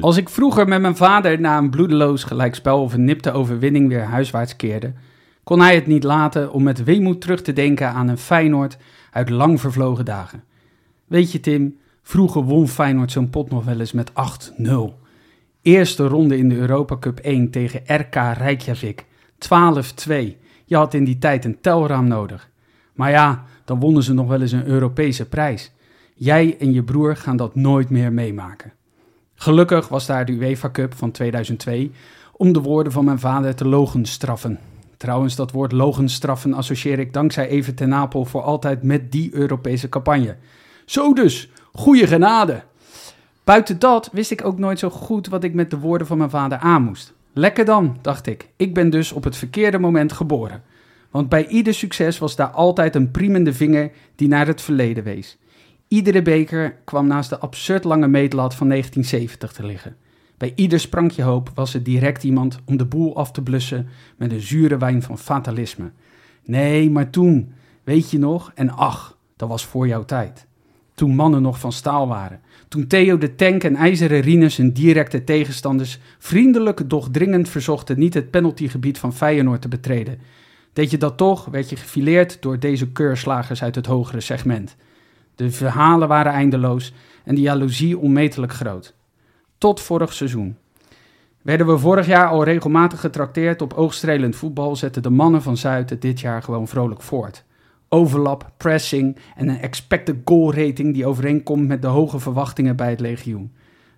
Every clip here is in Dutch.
Als ik vroeger met mijn vader na een bloedeloos gelijkspel of een nipte overwinning weer huiswaarts keerde, kon hij het niet laten om met weemoed terug te denken aan een Feyenoord uit lang vervlogen dagen. Weet je Tim, vroeger won Feyenoord zo'n pot nog wel eens met 8-0. Eerste ronde in de Europa Cup 1 tegen RK Reykjavik. 12-2. Je had in die tijd een telraam nodig. Maar ja, dan wonnen ze nog wel eens een Europese prijs. Jij en je broer gaan dat nooit meer meemaken. Gelukkig was daar de UEFA Cup van 2002 om de woorden van mijn vader te logenstraffen. Trouwens, dat woord logenstraffen associeer ik dankzij Even ten Napel voor altijd met die Europese campagne. Zo dus, goede genade. Buiten dat wist ik ook nooit zo goed wat ik met de woorden van mijn vader aan moest. Lekker dan, dacht ik. Ik ben dus op het verkeerde moment geboren. Want bij ieder succes was daar altijd een priemende vinger die naar het verleden wees. Iedere beker kwam naast de absurd lange meetlat van 1970 te liggen. Bij ieder sprankje hoop was er direct iemand om de boel af te blussen met een zure wijn van fatalisme. Nee, maar toen, weet je nog, en ach, dat was voor jouw tijd. Toen mannen nog van staal waren. Toen Theo de Tank en IJzeren Rinus hun directe tegenstanders vriendelijk doch dringend verzochten niet het penaltygebied van Feyenoord te betreden. Deed je dat toch, werd je gefileerd door deze keurslagers uit het hogere segment. De verhalen waren eindeloos en de jaloezie onmetelijk groot. Tot vorig seizoen. Werden we vorig jaar al regelmatig getrakteerd op oogstrelend voetbal, zetten de mannen van Zuid het dit jaar gewoon vrolijk voort. Overlap, pressing en een expected goal rating die overeenkomt met de hoge verwachtingen bij het legioen.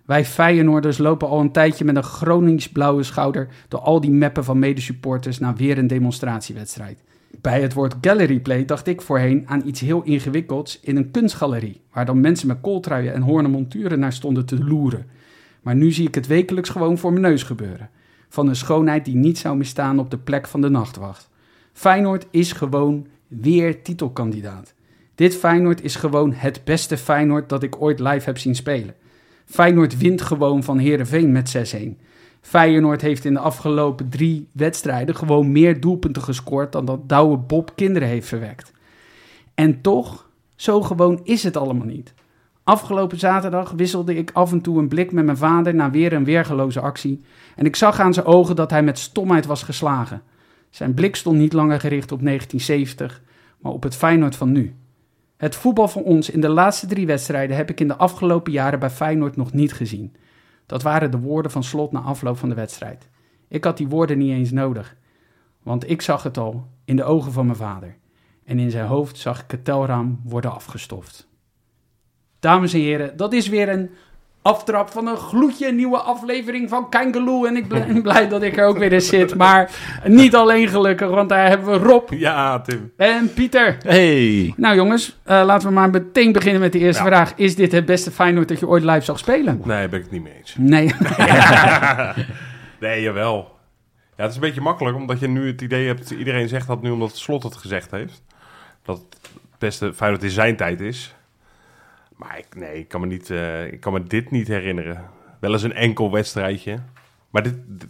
Wij Feyenoorders lopen al een tijdje met een Gronings blauwe schouder door al die meppen van medesupporters naar weer een demonstratiewedstrijd. Bij het woord gallery play dacht ik voorheen aan iets heel ingewikkelds in een kunstgalerie, waar dan mensen met kooltruien en hoornen monturen naar stonden te loeren. Maar nu zie ik het wekelijks gewoon voor mijn neus gebeuren. Van een schoonheid die niet zou misstaan op de plek van de nachtwacht. Feyenoord is gewoon weer titelkandidaat. Dit Feyenoord is gewoon het beste Feyenoord dat ik ooit live heb zien spelen. Feyenoord wint gewoon van Herenveen met 6-1. Feyenoord heeft in de afgelopen drie wedstrijden gewoon meer doelpunten gescoord dan dat Douwe Bob kinderen heeft verwekt. En toch, zo gewoon is het allemaal niet. Afgelopen zaterdag wisselde ik af en toe een blik met mijn vader naar weer een weergeloze actie. En ik zag aan zijn ogen dat hij met stomheid was geslagen. Zijn blik stond niet langer gericht op 1970, maar op het Feyenoord van nu. Het voetbal van ons in de laatste drie wedstrijden heb ik in de afgelopen jaren bij Feyenoord nog niet gezien. Dat waren de woorden van Slot na afloop van de wedstrijd. Ik had die woorden niet eens nodig, want ik zag het al in de ogen van mijn vader. En in zijn hoofd zag ik het telraam worden afgestoft. Dames en heren, dat is weer een aftrap van een gloedje nieuwe aflevering van Kangaloo. En ik ben blij dat ik er ook weer eens zit. Maar niet alleen gelukkig, want daar hebben we Rob Ja, Tim. en Pieter. Hey. Nou jongens, eh, laten we maar meteen beginnen met de eerste Ja. vraag. Is dit het beste Feyenoord dat je ooit live zag spelen? Nee, ben ik het niet mee eens. Nee. Nee, jawel. Ja, het is een beetje makkelijk, omdat je nu het idee hebt... Iedereen zegt dat nu omdat Slot het gezegd heeft. Dat het beste Feyenoord in zijn tijd is. Maar ik, nee, ik kan, me niet, eh, ik kan me dit niet herinneren. Wel eens een enkel wedstrijdje. Maar dit, dit-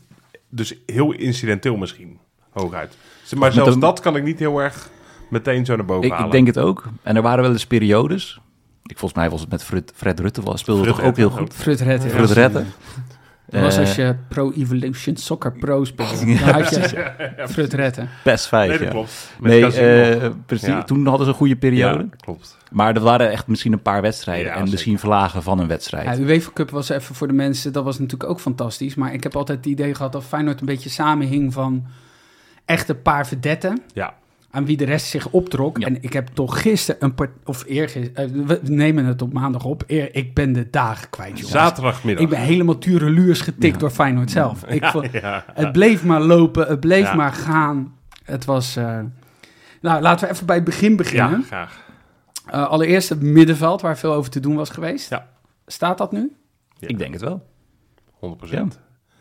dus heel incidenteel misschien, hooguit. Maar zelfs dat kan ik niet heel erg meteen zo naar boven Ik, halen. ik denk het ook. En er waren wel eens periodes. Ik, volgens mij was het met Fred, Fred Rutte, was, speelde Fred toch ook heel Rutte goed. Frut Red. Fred Rutte. Dat was Eh, als je Pro Evolution Soccer Pro speelde. Dan had je Frut Redden. Best vijf, Nee, dat ja. klopt. Met Nee, eh, precies. Ja. Toen hadden ze een goede periode. Ja, klopt. Maar er waren echt misschien een paar wedstrijden. Ja, en zeker. misschien verlagen van een wedstrijd. Ja, de UEFA Cup was even voor de mensen, dat was natuurlijk ook fantastisch. Maar ik heb altijd het idee gehad dat Feyenoord een beetje samenhing van echt een paar verdetten. Ja. Aan wie de rest zich optrok. Ja. En ik heb toch gisteren een part, of eergisteren, eh, we nemen het op maandag op. Eer, ik ben de dagen kwijt, jongens. Zaterdagmiddag. Ik ben helemaal tureluurs getikt Ja. door Feyenoord zelf. Ik vond- ja. Het bleef maar lopen, het bleef Ja. maar gaan. Het was... eh, Nou, laten we even bij het begin beginnen. ja, graag. Eh, allereerst het middenveld, waar veel over te doen was geweest. Ja. Staat dat nu? Ik denk het wel. 100%.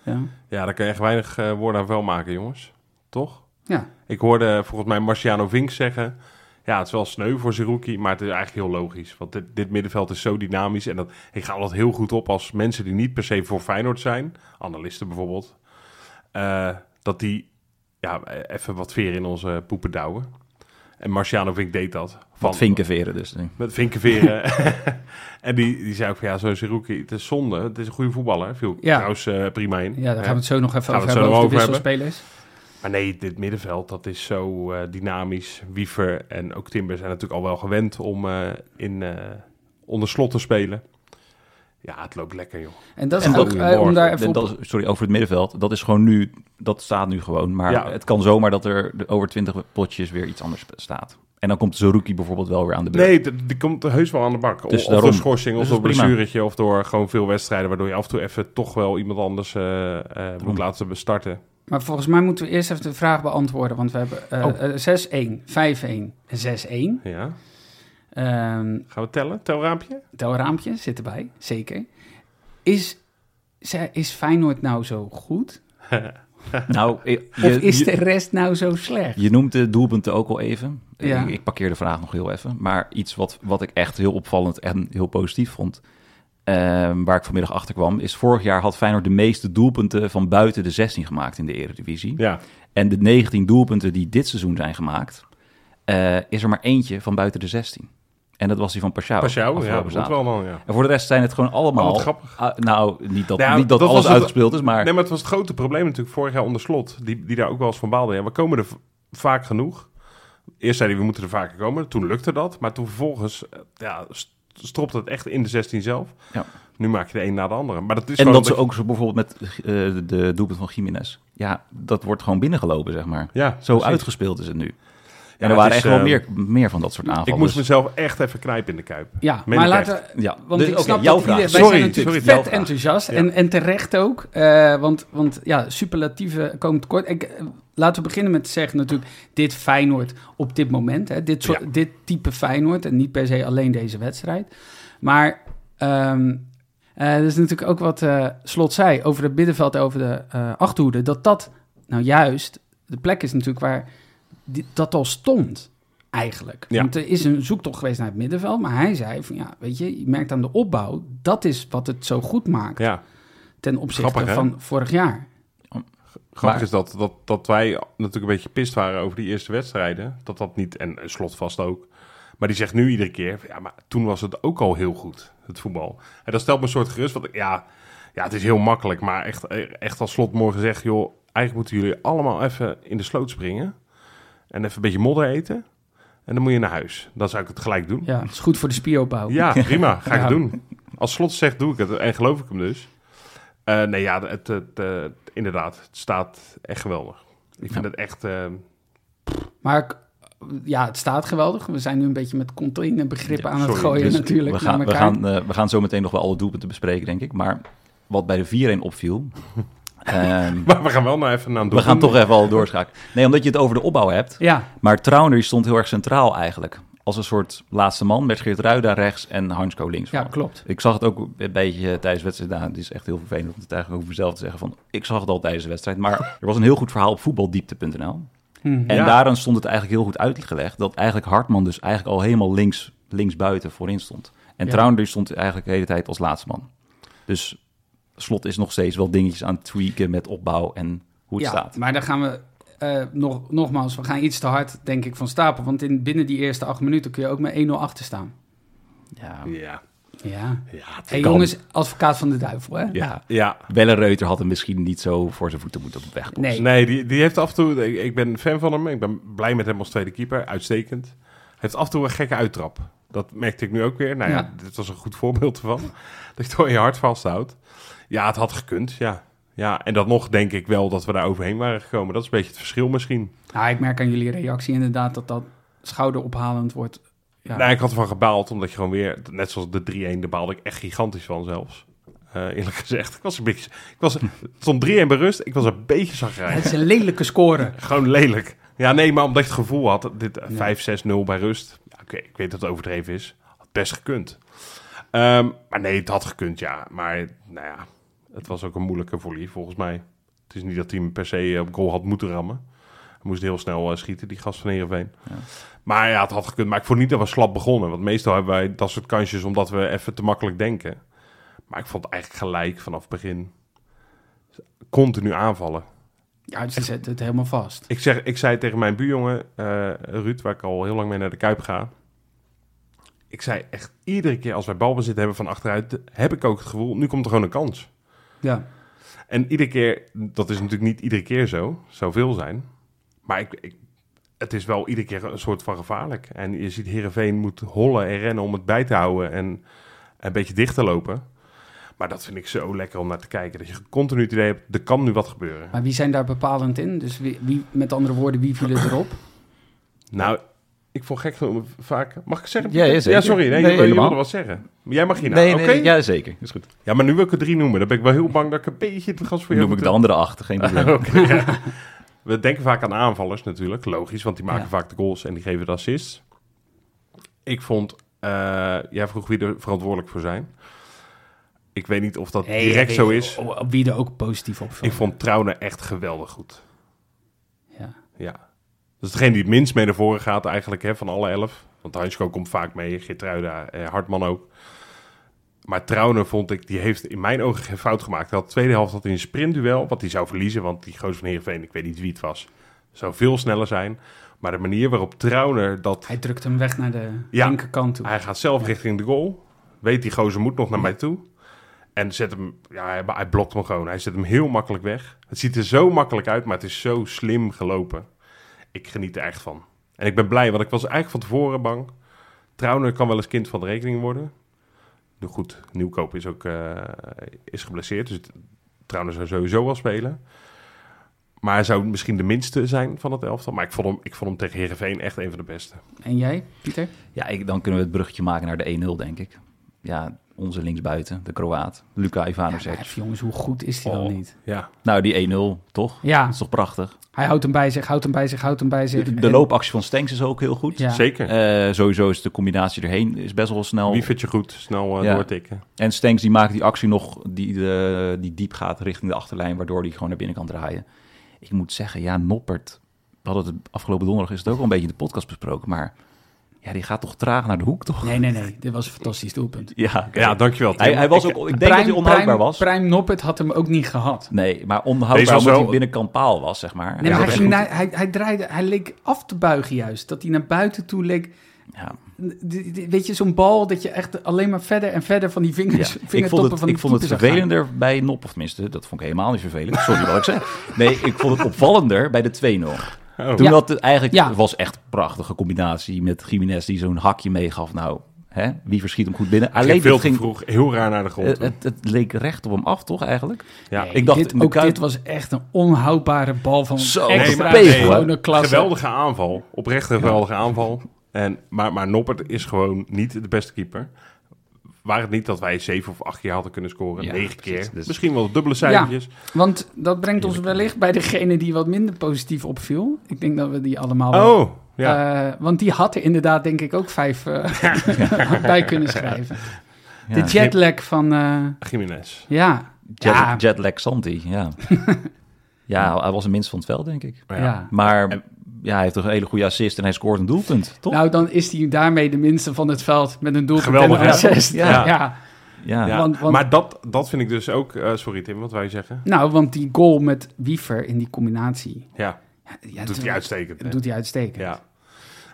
Ja. Ja. Ja, daar kan je echt weinig woorden aan vuil maken, jongens. Toch? Ja. Ik hoorde volgens mij Marciano Vink zeggen... Ja, het is wel sneu voor Zerouki, maar het is eigenlijk heel logisch. Want dit, dit middenveld is zo dynamisch. En dat, ik ga altijd heel goed op als mensen die niet per se voor Feyenoord zijn... analisten bijvoorbeeld... eh, dat die ja, even wat veer in onze poepen douwen. En Marciano Vink deed dat. Wat vinkenveren dus. Met vinkenveren. en die, die zei ook van, ja, zo'n Zerouki, het is zonde. Het is een goede voetballer. Viel Ja. trouwens eh, prima in. Ja, daar gaan we het zo nog even Gaan over het hebben, over de hebben. Maar nee, dit middenveld, dat is zo eh, dynamisch. Wiever en ook Timber zijn natuurlijk al wel gewend om eh, in, eh, onder slot te spelen. Ja, het loopt lekker, joh. En dat is En ook, dat- eh, om daar even En op... dat is- sorry, over het middenveld. Dat is gewoon nu, dat staat nu gewoon. Maar Ja. het kan zomaar dat er de- over 20 potjes weer iets anders staat. En dan komt Zerouki bijvoorbeeld wel weer aan de beurt. Nee, d- die komt heus wel aan de bak. Dus of daarom. door schorsing, of Dus door is prima. blessuretje, of door gewoon veel wedstrijden... waardoor je af en toe even toch wel iemand anders eh, eh, moet laten starten. Maar volgens mij moeten we eerst even de vraag beantwoorden. Want we hebben eh, Oh. eh, 6-1, 5-1 en 6-1. Ja. Ehm Gaan we tellen? Telraampje? telraampje zit erbij, zeker. Is, zij- is Feyenoord nou zo goed? Nou, je, Of is je- de rest nou zo slecht? Je noemt de doelpunten ook al even. Ja. Ik, ik parkeer de vraag nog heel even. Maar iets wat, wat ik echt heel opvallend en heel positief vond... ehm, waar ik vanmiddag achter kwam... is vorig jaar had Feyenoord de meeste doelpunten van buiten de 16 gemaakt in de Eredivisie. Ja. En de 19 doelpunten die dit seizoen zijn gemaakt... eh, is er maar eentje van buiten de 16. En dat was die van Pashao. Pas jou? Ja, dat wel ja. En voor de rest zijn het gewoon allemaal... Oh, grappig. Ah, nou, niet dat, Ja, niet dat, dat alles het- uitgespeeld is, maar... Nee, maar het was het grote probleem natuurlijk vorig jaar onder slot. Die, die daar ook wel eens van baalde. Ja, we komen er vaak genoeg. Eerst zeiden we, we moeten er vaker komen. Toen lukte dat. Maar toen vervolgens eh, ja, st- stropte het echt in de 16 zelf. Ja. Nu maak je de een na de andere. Maar dat is En dat ze ook zo bijvoorbeeld met eh, de, doelpunt van Jiménez. Ja, dat wordt gewoon binnengelopen, zeg maar. Ja, Zo precies. uitgespeeld is het nu. Ja, en er waren het echt is, wel eh, meer, meer van dat soort aanvallen. Ik moest mezelf echt even knijpen in de kuip. Ja, Meen maar ik laten we... Ja, Want dus, ik snap jouw dat vraag. iedereen- wij Sorry, zijn natuurlijk sorry, vet enthousiast. Ja. En, en terecht ook. eh, want, want ja, superlatieven komen tekort. Ik, laten we beginnen met te zeggen natuurlijk... dit Feyenoord op dit moment. Hè, dit, soort, Ja. dit type Feyenoord. En niet per se alleen deze wedstrijd. Maar... eh, er is natuurlijk ook wat eh, Slot zei over het middenveld, over de eh achterhoede. Dat dat nou juist de plek is natuurlijk waar die, dat al stond, eigenlijk. Ja. Want er is een zoektocht geweest naar het middenveld. Maar hij zei van ja, weet je, je merkt aan de opbouw... dat is wat het zo goed maakt Ja, ten opzichte Grappig, van vorig jaar. Grappig Maar- is dat, dat, dat wij natuurlijk een beetje pist waren over die eerste wedstrijden. Dat dat niet, en slot vast ook. Maar die zegt nu iedere keer, ja, maar toen was het ook al heel goed, het voetbal. En dat stelt me een soort gerust, want ja, ja, het is heel makkelijk. Maar echt, echt als slot morgen zegt, joh, eigenlijk moeten jullie allemaal even in de sloot springen. En even een beetje modder eten. En dan moet je naar huis. Dan zou ik het gelijk doen. Ja, het is goed voor de spieropbouw. Ja, prima. Ga ik Ja. doen. Als slot zegt, doe ik het. En geloof ik hem dus. Eh, nee, ja, het, het, eh, inderdaad. Het staat echt geweldig. Ik vind Ja. het echt... eh, Maar ja, het staat geweldig. We zijn nu een beetje met containerbegrippen Ja, aan het gooien Dus natuurlijk we gaan, naar we, gaan, eh, we gaan zo meteen nog wel alle doelpunten bespreken, denk ik. Maar wat bij de 4-1 opviel... ehm, maar we gaan wel nou even naar we gaan toch even al doorschakelen. Nee, omdat je het over de opbouw hebt. Ja, Maar Trauner stond heel erg centraal eigenlijk. Als een soort laatste man met Geert Ruida rechts en Hansko links. ja, klopt. Ik zag het ook een beetje tijdens de wedstrijd. Nou, het is echt heel vervelend om het eigenlijk over mezelf te zeggen. Van, ik zag het al tijdens de wedstrijd. Maar er was een heel goed verhaal op voetbaldiepte.nl. Mhm. En Ja. daarin stond het eigenlijk heel goed uitgelegd. Dat eigenlijk Hartman dus eigenlijk al helemaal links, links buiten voorin stond. En Ja. Stond eigenlijk de hele tijd als laatste man. Dus Slot is nog steeds wel dingetjes aan het tweaken met opbouw en hoe het ja, staat. maar dan gaan we eh, nog, nogmaals, we gaan iets te hard, denk ik, van stapel. Want in, binnen die eerste acht minuten kun je ook met 1-0 achter staan. Ja, Ja, Ja. ja, Hey, jongens, advocaat van de duivel, hè? ja. ja. Wellenreuter had hem misschien niet zo voor zijn voeten moeten wegpoetsen. Nee. Nee, die, die heeft af en toe... Ik, ik ben fan van hem. Ik ben blij met hem als tweede keeper. Uitstekend. Hij heeft af en toe een gekke uittrap. Dat merkte ik nu ook weer. Nou ja, Ja. dit was een goed voorbeeld ervan. dat je toch je hart vasthoudt. Ja, het had gekund, ja. Ja, en dan nog denk ik wel dat we daar overheen waren gekomen. Dat is een beetje het verschil misschien. Ja, ik merk aan jullie reactie inderdaad dat dat schouderophalend wordt. Ja. Nou, ik had ervan gebaald, omdat je gewoon weer... Net zoals de 3-1, daar baalde ik echt gigantisch van zelfs. Eh, eerlijk gezegd. Ik was een beetje... Ik was, het stond 3-1 berust. Ik was een beetje zagrijnig. Het is een lelijke score. Gewoon lelijk. Ja, nee, maar omdat je het gevoel had, dit eh, Ja. 5-6-0 bij rust. Ja, oké, ik weet dat het overdreven is. Had best gekund. Ehm, maar nee, het had gekund, ja. Maar nou ja, het was ook een moeilijke volley, volgens mij. Het is niet dat hij hem per se op goal had moeten rammen. Hij moest heel snel eh, schieten, die gast van Heerenveen. Ja. Maar ja, het had gekund. Maar ik vond niet dat we slap begonnen. Want meestal hebben wij dat soort kansjes omdat we even te makkelijk denken. Maar ik vond eigenlijk gelijk vanaf het begin. Continu aanvallen. Ja, ze zetten het helemaal vast. Ik, zeg, ik zei tegen mijn buurjongen, eh, Ruud, waar ik al heel lang mee naar de Kuip ga. Ik zei echt iedere keer als wij balbezit hebben van achteruit, heb ik ook het gevoel, nu komt er gewoon een kans. Ja. En iedere keer, dat is natuurlijk niet iedere keer zo, zou veel zijn. Maar ik, ik, het is wel iedere keer een soort van gevaarlijk. En je ziet Heerenveen moet hollen en rennen om het bij te houden en een beetje dicht te lopen. Maar dat vind ik zo lekker om naar te kijken. Dat je continu het idee hebt, er kan nu wat gebeuren. Maar wie zijn daar bepalend in? Dus wie, wie met andere woorden, wie viel het erop? Nou, ik vond gek genoeg vaak... Mag ik zeggen? Ja, ja, zeker. sorry. Nee, Nee, je, je wilde wat zeggen. Maar jij mag hier nou, Nee, oké? nee, ja, zeker. Is goed. Ja, maar nu wil ik er drie noemen. Dan ben ik wel heel bang dat ik een beetje het gas voor jou noem ik de andere achter, geen probleem. Ja. We denken vaak aan aanvallers natuurlijk, logisch, want die maken Ja. vaak de goals en die geven de assists. Ik vond, eh, jij vroeg wie er verantwoordelijk voor zijn. Ik weet niet of dat direct zo je, is. o- Wie er ook positief op Ik vond Trouwne echt geweldig goed. Ja. Ja. Dat is degene die het minst mee naar voren gaat eigenlijk hè, van alle elf. Want Hansko komt vaak mee, Geertruida, eh, Hartman ook. Maar Trouwne vond ik, die heeft in mijn ogen geen fout gemaakt. Hij had de tweede helft had hij een sprintduel, wat hij zou verliezen. Want die goos van Heerenveen, ik weet niet wie het was, zou veel sneller zijn. Maar de manier waarop Trouwner dat... Hij drukt hem weg naar de Ja. linkerkant toe. Hij gaat zelf richting de goal. Weet die gozer moet nog naar mij toe. En zet hem, ja, hij, hij blokt hem gewoon. Hij zet hem heel makkelijk weg. Het ziet er zo makkelijk uit, maar het is zo slim gelopen. Ik geniet er echt van. En ik ben blij, want ik was eigenlijk van tevoren bang. Trouwner kan wel eens kind van de rekening worden. Nu goed, Nieuwkoop is ook eh, is geblesseerd. Dus Trouwner zou sowieso wel spelen. Maar hij zou misschien de minste zijn van het elftal. Maar ik vond hem, ik vond hem tegen Heerenveen echt een van de beste. En jij, Pieter? Ja, ik, dan kunnen we het bruggetje maken naar de 1-0, denk ik. Ja, onze linksbuiten, de Kroaat, Luka Ja, Ivanovic. maar jongens, hoe goed is hij Oh. dan niet? Ja, Nou, die 1-0, toch? Ja, Dat is toch prachtig? hij houdt hem bij zich, houdt hem bij zich, houdt hem bij zich. De, de En- loopactie van Stenks is ook heel goed. Ja. zeker. Eh, sowieso is de combinatie erheen is best wel snel. Wie vind je goed? Snel Ja. doortikken. En Stenks die maakt die actie nog die, eh, die diep gaat richting de achterlijn, waardoor hij gewoon naar binnen kan draaien. Ik moet zeggen, ja, Noppert, we hadden het afgelopen donderdag is het ook al een beetje in de podcast besproken, maar ja, die gaat toch traag naar de hoek, toch? Nee, nee, nee. Dit was een fantastisch doelpunt. Ja. Ja, dankjewel. Tim. hij, hij was ook, ik denk dat hij onhoudbaar was. Prime Noppet had hem ook niet gehad. Nee, maar onhoudbaar omdat wel- hij binnenkant paal was, zeg maar. Nee, Ja, maar hij, ging naar, hij, hij draaide, hij leek af te buigen juist. Dat hij naar buiten toe leek. Ja. Weet je, zo'n bal dat je echt alleen maar verder en verder van die vingers, Ja, ik vingertoppen vond het, van die ik vond het gaan. vervelender bij Nop, of tenminste, dat vond ik helemaal niet vervelend. Sorry wat ik zeg. Nee, ik vond het opvallender bij de 2-0. Oh. Toen Ja. had het eigenlijk, Ja. was echt een prachtige combinatie met Jiménez die zo'n hakje meegaf. Nou, hè, wie verschiet hem goed binnen? Alleen ging veel ging, vroeg, heel raar naar de grond. het, het, het leek recht op hem af, toch eigenlijk? ja. Nee, ik dacht dit, ook Kuip- dit was echt een onhoudbare bal van Zo, extra maar nee, klasse. Geweldige aanval. Oprecht een geweldige aanval. En, maar, maar Noppert is gewoon niet de beste keeper. Waar het niet dat wij zeven of acht keer hadden kunnen scoren, Ja, negen precies. keer. Dus- Misschien wel dubbele cijfertjes. Want dat brengt ons wellicht bij degene die wat minder positief opviel. Ik denk dat we die allemaal wel... Oh, ja. Eh, want die had er inderdaad denk ik ook vijf eh, bij kunnen schrijven. Ja. De jetlag van... eh, Jiménez. ja, Jet, ja, Jetlag Santi, ja. ja, hij was een minst van het veld, denk ik. Maar ja. hij heeft toch een hele goede assist en hij scoort een doelpunt, toch? Nou, dan is hij daarmee de minste van het veld met een doelpunt Geweldig, en een assist. Ja. Ja. ja. ja. Ja, want- want- Maar dat, dat vind ik dus ook... eh, sorry Tim, wat wou je zeggen? Nou, want die goal met Wiever in die combinatie... Ja, Ja, doet hij uitstekend. hè? doet hij uitstekend. Ja.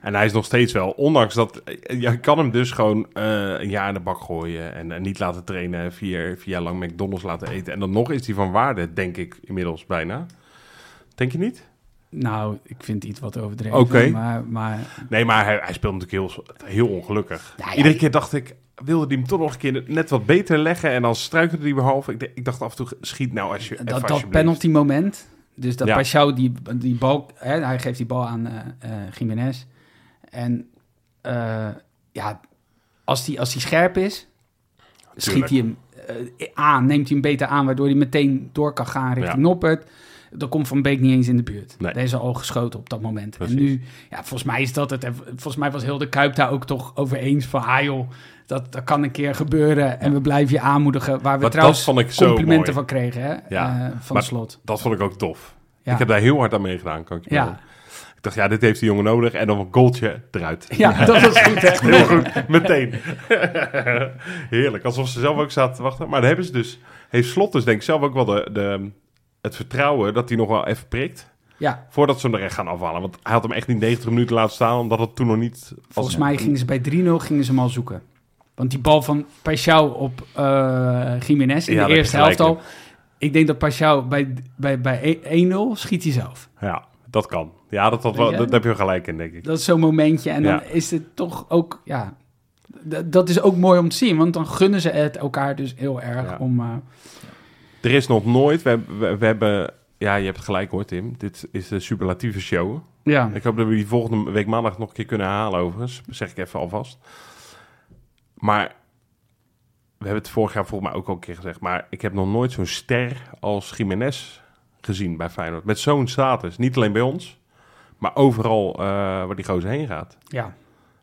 En hij is nog steeds wel, ondanks dat... eh, Je kan hem dus gewoon eh, een jaar in de bak gooien... en, en niet laten trainen, vier, vier jaar lang McDonald's laten eten. En dan nog is hij van waarde, denk ik, inmiddels bijna. Denk je niet? Nou, ik vind het iets wat overdreven. Oké. Maar, maar Nee, maar hij, hij speelt natuurlijk heel, heel ongelukkig. Ja, ja. Iedere keer dacht ik, wilde hij hem toch nog een keer net wat beter leggen... en dan struikelde hij half. Ik, ik dacht af en toe, schiet nou als je dat, dat penalty moment... Dus dat Ja. Pashao die, die bal... Hè, hij geeft die bal aan eh eh, Jiménez. En eh, ja, als die, als die scherp is... Schiet hij hem eh, aan, neemt hij hem beter aan... waardoor hij meteen door kan gaan richting Ja. Noppert... Dan komt Van Beek niet eens in de buurt. Nee. Deze al geschoten op dat moment. Precies. En nu, ja, volgens mij is dat het. En volgens mij was heel de Kuip daar ook toch over eens van... Ah joh, dat, dat kan een keer gebeuren en we blijven je aanmoedigen. Waar we trouwens complimenten mooi. van kregen, hè? Ja, eh, van maar- slot. Dat vond ik ook tof. Ja. Ik heb daar heel hard aan meegedaan, kan ik je Ja. melden. Ik dacht, ja, dit heeft die jongen nodig. En dan een goaltje eruit. ja, dat was goed, hè? Heel goed, meteen. Heerlijk, alsof ze zelf ook zaten te wachten. Maar dan hebben ze dus, heeft Slot dus denk ik zelf ook wel de, de, het vertrouwen dat hij nog wel even prikt. Ja, Voordat ze hem er echt gaan afhalen. Want hij had hem echt niet 90 minuten laten staan, omdat het toen nog niet... volgens mij gingen ze bij 3-0 gingen ze hem al zoeken. Want die bal van Pashao op eh Jiménez in Ja, de eerste helft al. Ik denk dat Pashao bij, bij, bij 1-0 schiet hij zelf. Ja, dat kan. Ja, dat, dat, wel, dat heb je gelijk in, denk ik. Dat is zo'n momentje. En dan is het toch ook, ja... Dat is ook mooi om te zien, want dan gunnen ze het elkaar dus heel erg Ja. om... eh, Er is nog nooit... We, hebben- we, we hebben... Ja, je hebt het gelijk hoor, Tim. Dit is de superlatieve show. ja, Ik hoop dat we die volgende week maandag nog een keer kunnen herhalen overigens. Zeg ik even alvast. Maar we hebben het vorig jaar volgens mij ook al een keer gezegd. Maar ik heb nog nooit zo'n ster als Jiménez gezien bij Feyenoord. Met zo'n status. Niet alleen bij ons, maar overal eh, waar die gozer heen gaat. ja.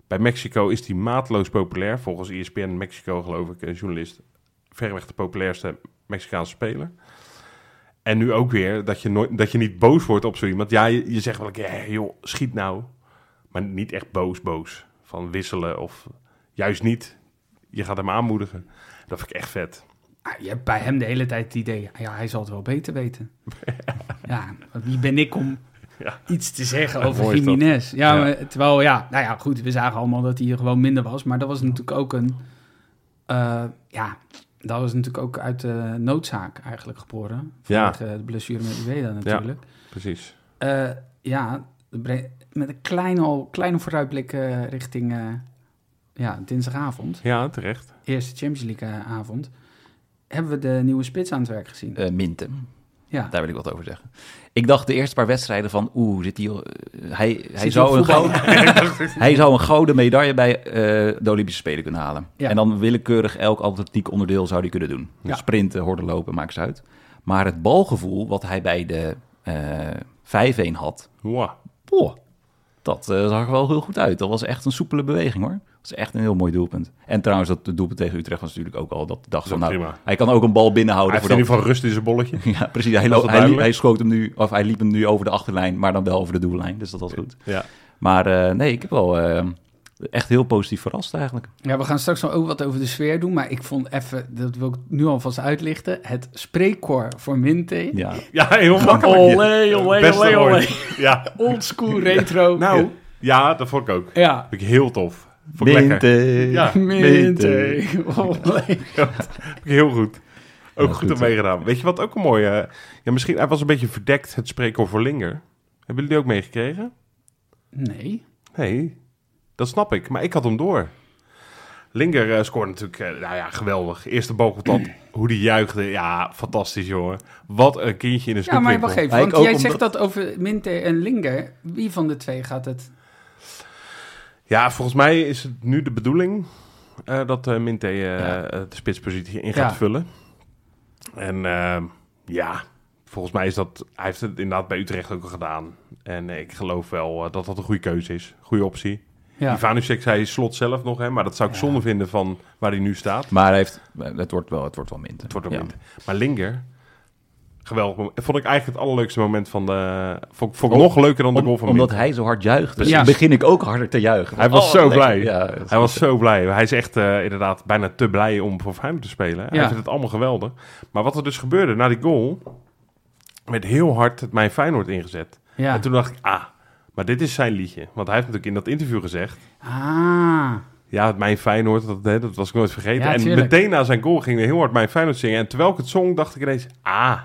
Bij Mexico is die maatloos populair. Volgens ESPN Mexico geloof ik, een journalist. Verreweg de populairste Mexicaanse speler. En nu ook weer dat je, nooit, dat je niet boos wordt op zo iemand. Ja, je, je zegt wel een keer, "Hé, joh, schiet nou. Maar niet echt boos, boos. Van wisselen of juist niet. Je gaat hem aanmoedigen. Dat vind ik echt vet. Ah, Je hebt bij hem de hele tijd het idee, ja, hij zal het wel beter weten. ja, wie ben ik om Ja. iets te zeggen Ja, over. Jiménez? Ja, Ja. Maar, terwijl, ja, nou ja, goed, we zagen allemaal dat hij gewoon minder was. Maar dat was natuurlijk ook een, eh, ja, dat was natuurlijk ook uit de noodzaak eigenlijk geboren. Ja. Vanwege de blessure met Ueda natuurlijk. Precies. Eh, ja, met een kleine, kleine vooruitblik eh, richting eh, ja, dinsdagavond, Ja, terecht. eerste Champions League avond, hebben we de nieuwe spits aan het werk gezien. Eh, Minten. ja, Daar wil ik wat over zeggen. Ik dacht de eerste paar wedstrijden van, oeh, zit hij, eh, hij, hij, hij zou een gouden, hij zou een gouden medaille bij eh, de Olympische Spelen kunnen halen. Ja. En dan willekeurig elk atletiek onderdeel zou hij kunnen doen. Ja. Sprinten, horden lopen, maakt ze uit. Maar het balgevoel wat hij bij de eh 5-1 had, Wow. boah, dat zag er wel heel goed uit. Dat was echt een soepele beweging hoor. Dat is echt een heel mooi doelpunt. En trouwens, dat de doelpunt tegen Utrecht was natuurlijk ook al dat Dat van, nou, prima. hij kan ook een bal Hij binnenhouden. heeft in voor ieder geval rust in zijn bolletje. ja, precies. Hij, hij, hij schoot hem nu, of hij liep hem nu over de achterlijn, maar dan wel over de doellijn. Dus dat was goed. Ja. Maar eh, nee, ik heb wel eh, echt heel positief verrast eigenlijk. Ja, we gaan straks nog ook wat over de sfeer doen. Maar ik vond even, dat wil ik nu alvast uitlichten, het spreekkoor voor Minte. Ja, Ja, heel makkelijk. Olé, olé, olé, olé. Ja. Oldschool retro. Nou, ja, dat vond ik ook. Ja. Vind ik heel tof. Vond ik lekker. Ja. Minte. Ik heel goed. Ook Ja, goed, goed, op meegedaan. Weet je wat ook een mooie... ja, misschien, hij was een beetje verdekt, het spreekwoord voor Linger. Hebben jullie die ook meegekregen? Nee. Nee, dat snap ik. Maar ik had hem door. Linger eh, scoorde natuurlijk, eh, nou ja, geweldig. Eerste balcontact, hoe die juichte. Ja, fantastisch, jongen. Wat een kindje in een Ja, maar snoepwinkel. wacht even. Want jij omdat- zegt dat over Minte en Linger. Wie van de twee gaat het? Ja, volgens mij is het nu de bedoeling eh, dat eh Minte eh, Ja. de spitspositie in Ja. gaat vullen. En ja, volgens mij is dat... Hij heeft het inderdaad bij Utrecht ook al gedaan. En ik geloof wel dat dat een goede keuze is. Goede optie. Ja. Ivanusek zei slot zelf nog, hè, maar dat zou ik Ja. zonde vinden van waar hij nu staat. maar hij heeft, het, wordt wel, het wordt wel minder. Het wordt ja. minder. Maar Linger, geweldig. moment. Vond ik eigenlijk het allerleukste moment van de... Vond, vond ik nog leuker dan de Om- goal van omdat hij zo hard juicht, dus Ja. begin ik ook harder te juichen. Hij was Oh, zo lekker. blij. Ja, Hij was zo blij. Hij is echt eh, inderdaad bijna te blij om voor Feyenoord te spelen. Hij Ja. vindt het allemaal geweldig. Maar wat er dus gebeurde na die goal... werd heel hard het Mijn Feyenoord ingezet. Ja. En toen dacht ik, ah, maar dit is zijn liedje. Want hij heeft natuurlijk in dat interview gezegd... Ah. Ja, het Mijn Feyenoord, dat, hè, dat was ik nooit vergeten. Ja, en meteen na zijn goal ging hij heel hard Mijn Feyenoord zingen. En terwijl ik het zong, dacht ik ineens... Ah,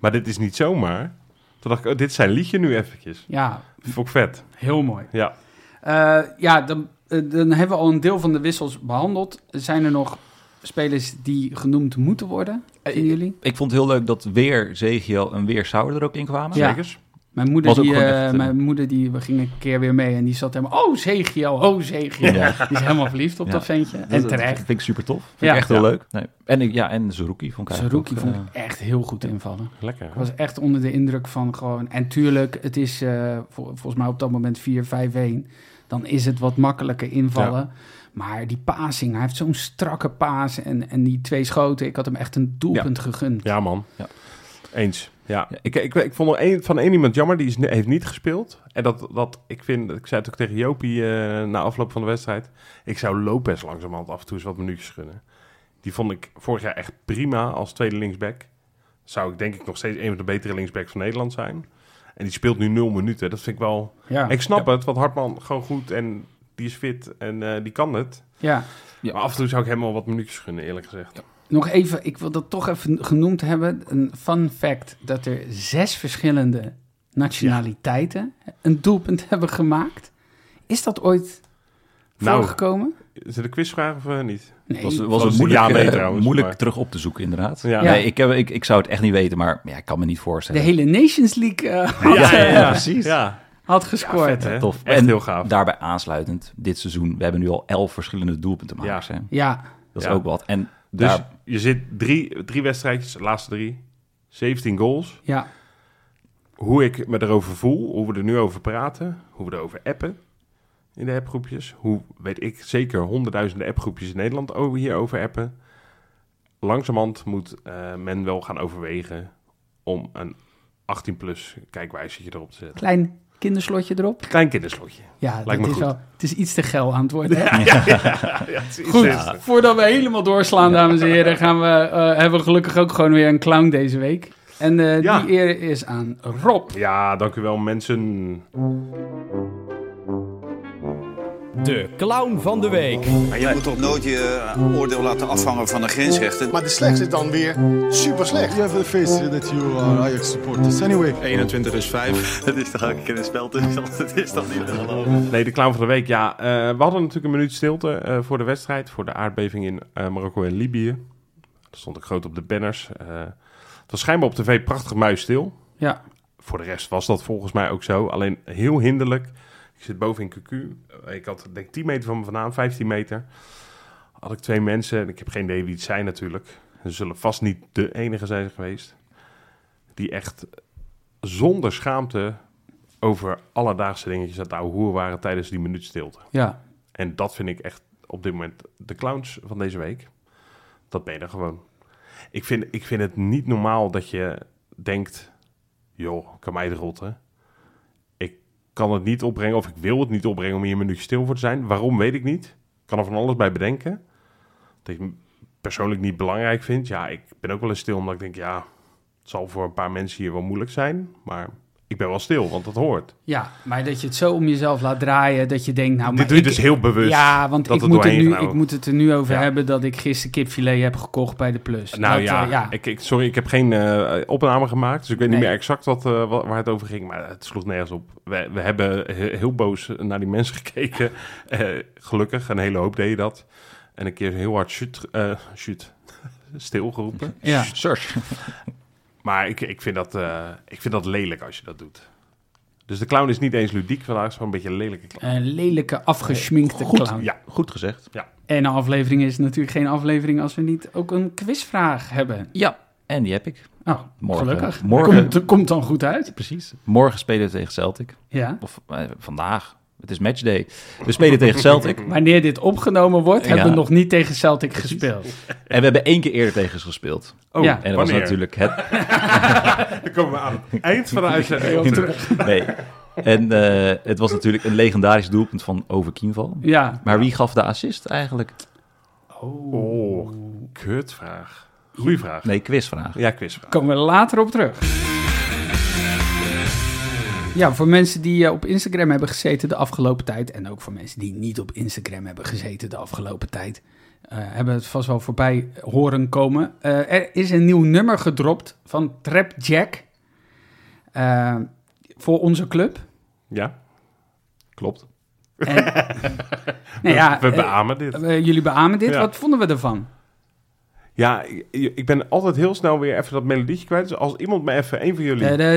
maar dit is niet zomaar. Toen dacht ik, oh, dit zijn liedje nu eventjes. Ja, Vond ik vet. heel mooi. Ja. Eh, ja, dan, eh, dan hebben we al een deel van de wissels behandeld. Zijn er nog spelers die genoemd moeten worden? Vinden jullie? Ik vond het heel leuk dat weer Zegio en weer Sauer er ook in kwamen. Ja. Zekers? Mijn moeder, die, eh, echt, eh, mijn moeder die we gingen een keer weer mee en die zat helemaal... Oh, Zegio, oh, Zegio. Ja. Die is helemaal verliefd op Ja. dat ventje. Dat- En dat terecht. vind ik super tof. Vind Ja. ik echt heel Ja. leuk. Nee. En, ja, en Zerouki vond ik ook, vond ik eh, echt heel goed invallen. Lekker. Ik was echt onder de indruk van gewoon... En tuurlijk, het is eh, vol- volgens mij op dat moment 4-5-1. Dan is het wat makkelijker invallen. Maar die passing, hij heeft zo'n strakke paas. En, en die twee schoten, ik had hem echt een doelpunt gegund. Ja, man. Ja. Eens. Ja. Ja. Ik, ik, ik vond er één, van één iemand jammer, die is, heeft niet gespeeld. En dat, dat ik vind, ik zei het ook tegen Jopie eh, na afloop van de wedstrijd. Ik zou Lopez langzamerhand af en toe eens wat minuutjes gunnen. Die vond ik vorig jaar echt prima als tweede linksback. zou ik denk ik nog steeds een van de betere linksbacks van Nederland zijn. En die speelt nu nul minuten. Dat vind ik wel... Ja, Ik snap het, want Hartman gewoon goed en die is fit en eh, die kan het. ja. Ja. Maar af en toe zou ik hem wel wat minuutjes gunnen, eerlijk gezegd. Nog even, ik wil dat toch even genoemd hebben. Een fun fact dat er zes verschillende nationaliteiten een doelpunt hebben gemaakt. Is dat ooit Nou, voorgekomen? Is het een quizvraag of eh, niet? Nee. was, was een moeilijk, ja mee eh, trouwens, moeilijk maar- terug op te zoeken, inderdaad. Ja. Ja. Nee, ik, heb, ik, ik zou het echt niet weten, maar ja, ik kan me niet De voorstellen. hele Nations League eh, had, Ja, ja, ja, precies. Ja, had ja gescoord. vet hè? Tof. Echt En heel gaaf. Daarbij aansluitend, dit seizoen, we hebben nu al elf verschillende doelpuntenmakers. Ja. hè. Dat is Ja. ook wat. En Dus daar, je zit drie, drie wedstrijdjes, de laatste drie, 17 goals. ja, Hoe ik me erover voel, hoe we er nu over praten, hoe we erover appen in de appgroepjes. Hoe weet ik zeker honderdduizenden appgroepjes in Nederland over hierover appen. Langzamerhand moet eh, men wel gaan overwegen om een 18-plus kijkwijzertje erop te zetten. klein kinderslotje erop. Klein kinderslotje. Ja, Lijkt dat me is goed. wel, het is iets te geil aan het worden. hè? Ja, Goed, voordat we helemaal doorslaan, dames en heren, gaan we, eh, hebben we gelukkig ook gewoon weer een clown deze week. En eh, Ja. die eer is aan Rob. Ja, dank u wel mensen. De clown van de week. Maar je moet toch nooit je eh, oordeel laten afhangen van de grensrechten. Maar de slechts is dan weer super slecht. You have the face that you are Ajax supporters. Anyway, 21 is 5. Het is toch een keer een speltoestand. Het is toch niet te geloven. Nee, de clown van de week. Ja, eh, we hadden natuurlijk een minuut stilte eh, voor de wedstrijd. Voor de aardbeving in Marokko en Libië. Dat stond ik groot op de banners. Eh, het was schijnbaar op tv prachtig muisstil. Ja, Voor de rest was dat volgens mij ook zo. Alleen heel hinderlijk. Ik zit boven in QQ. Ik had denk ik 10 meter van me vandaan, 15 meter. Had ik twee mensen. En ik heb geen idee wie het zijn natuurlijk. Ze zullen vast niet de enige zijn geweest. Die echt zonder schaamte over alledaagse dingetjes aan het ouwe hoer waren tijdens die minuut stilte. ja, En dat vind ik echt op dit moment de clowns van deze week. Dat ben je er gewoon. Ik vind, ik vind het niet normaal dat je denkt... joh, kan mij het rotten. Kan het niet opbrengen of ik wil het niet opbrengen om hier een minuutje stil voor te zijn. Waarom, weet ik niet. Ik kan er van alles bij bedenken. Dat ik persoonlijk niet belangrijk vind. Ja, ik ben ook wel eens stil omdat ik denk... ja, het zal voor een paar mensen hier wel moeilijk zijn. Maar ik ben wel stil, want dat hoort. ja, maar dat je het zo om jezelf laat draaien, dat je denkt, nou, maar Dit doe je ik- dus heel bewust. Ja, want dat ik het moet, er doorheen nu, ik moet het er nu over Ja. hebben dat ik gisteren kipfilet heb gekocht bij de Plus. Nou Dat, ja, eh, ja. Ik, ik, sorry, ik heb geen eh, opname gemaakt, dus ik weet niet meer exact wat, eh, wa- waar het over ging, maar het sloeg nergens op. We, we hebben he- heel boos naar die mensen gekeken. Eh, gelukkig, een hele hoop deed je dat. En een keer heel hard shoot, eh, shoot stil geroepen. ja. Search. Maar ik, ik, vind dat, eh, ik vind dat lelijk als je dat doet. Dus de clown is niet eens ludiek vandaag, het is gewoon een beetje een lelijke clown. Een lelijke, afgeschminkte Goed. clown. Ja, Goed gezegd. En een aflevering is natuurlijk geen aflevering als we niet ook een quizvraag hebben. Ja, en die heb ik. Oh, Morgen- gelukkig. morgen- Komt, komt dan goed uit. Precies. Morgen spelen we tegen Celtic. Ja. Of eh, vandaag. Het is matchday. We spelen tegen Celtic. Wanneer dit opgenomen wordt, Ja. hebben we nog niet tegen Celtic gespeeld. En we hebben één keer eerder tegen ze gespeeld. Oh, Ja. En dat was natuurlijk het... Dan komen we aan het eind van de uitzending. Terug. Nee. En eh, het was natuurlijk een legendarisch doelpunt van Over Kienval. Ja. Maar wie gaf de assist eigenlijk? Oh, kutvraag. Goeie vraag. Nee, quizvraag. Ja, quizvraag. Komen we later op terug. Ja, voor mensen die eh, op Instagram hebben gezeten de afgelopen tijd... en ook voor mensen die niet op Instagram hebben gezeten de afgelopen tijd... eh, hebben het vast wel voorbij horen komen. Eh, er is een nieuw nummer gedropt van Trap Jack... voor onze club. Ja, klopt. En, nou ja, we beamen dit. jullie beamen dit. Ja. Wat vonden we ervan? Ja, ik, ben altijd heel snel weer even dat melodietje kwijt. Dus als iemand me even, een van jullie... Ah, Ja,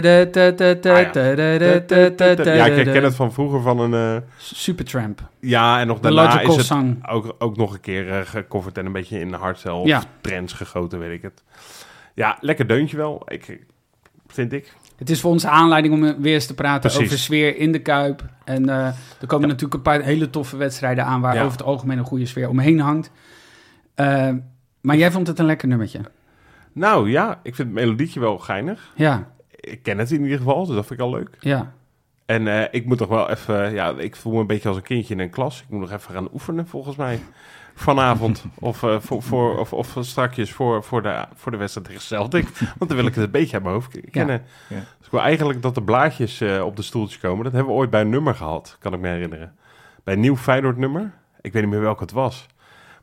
ik herken het van vroeger van een... eh, Supertramp. ja, en nog De daarna is het ook, ook nog een keer eh, gecoverd en een beetje in de hardstyle of trends gegoten, weet ik het. Ja, lekker deuntje wel, ik, vind ik. Het is voor ons aanleiding om weer eens te praten Precies. over sfeer in de Kuip. En eh, er komen natuurlijk een paar hele toffe wedstrijden aan... waar Ja. over het algemeen een goede sfeer omheen hangt. Eh, maar jij vond het een lekker nummertje. Nou ja, ik vind het melodietje wel geinig. Ja, Ik ken het in ieder geval, dus dat vind ik al leuk. ja. En eh, ik moet toch wel even, ja, ik voel me een beetje als een kindje in een klas. Ik moet nog even gaan oefenen, volgens mij. Vanavond of, eh, voor, voor, of, of strakjes voor, voor, de, voor de wedstrijd tegen Celtic. Want dan wil ik het een beetje uit mijn hoofd kennen. Ja. Dus ik wil eigenlijk dat de blaadjes eh, op de stoeltjes komen. Dat hebben we ooit bij een nummer gehad, kan ik me herinneren. Bij een nieuw Feyenoord nummer. Ik weet niet meer welk het was.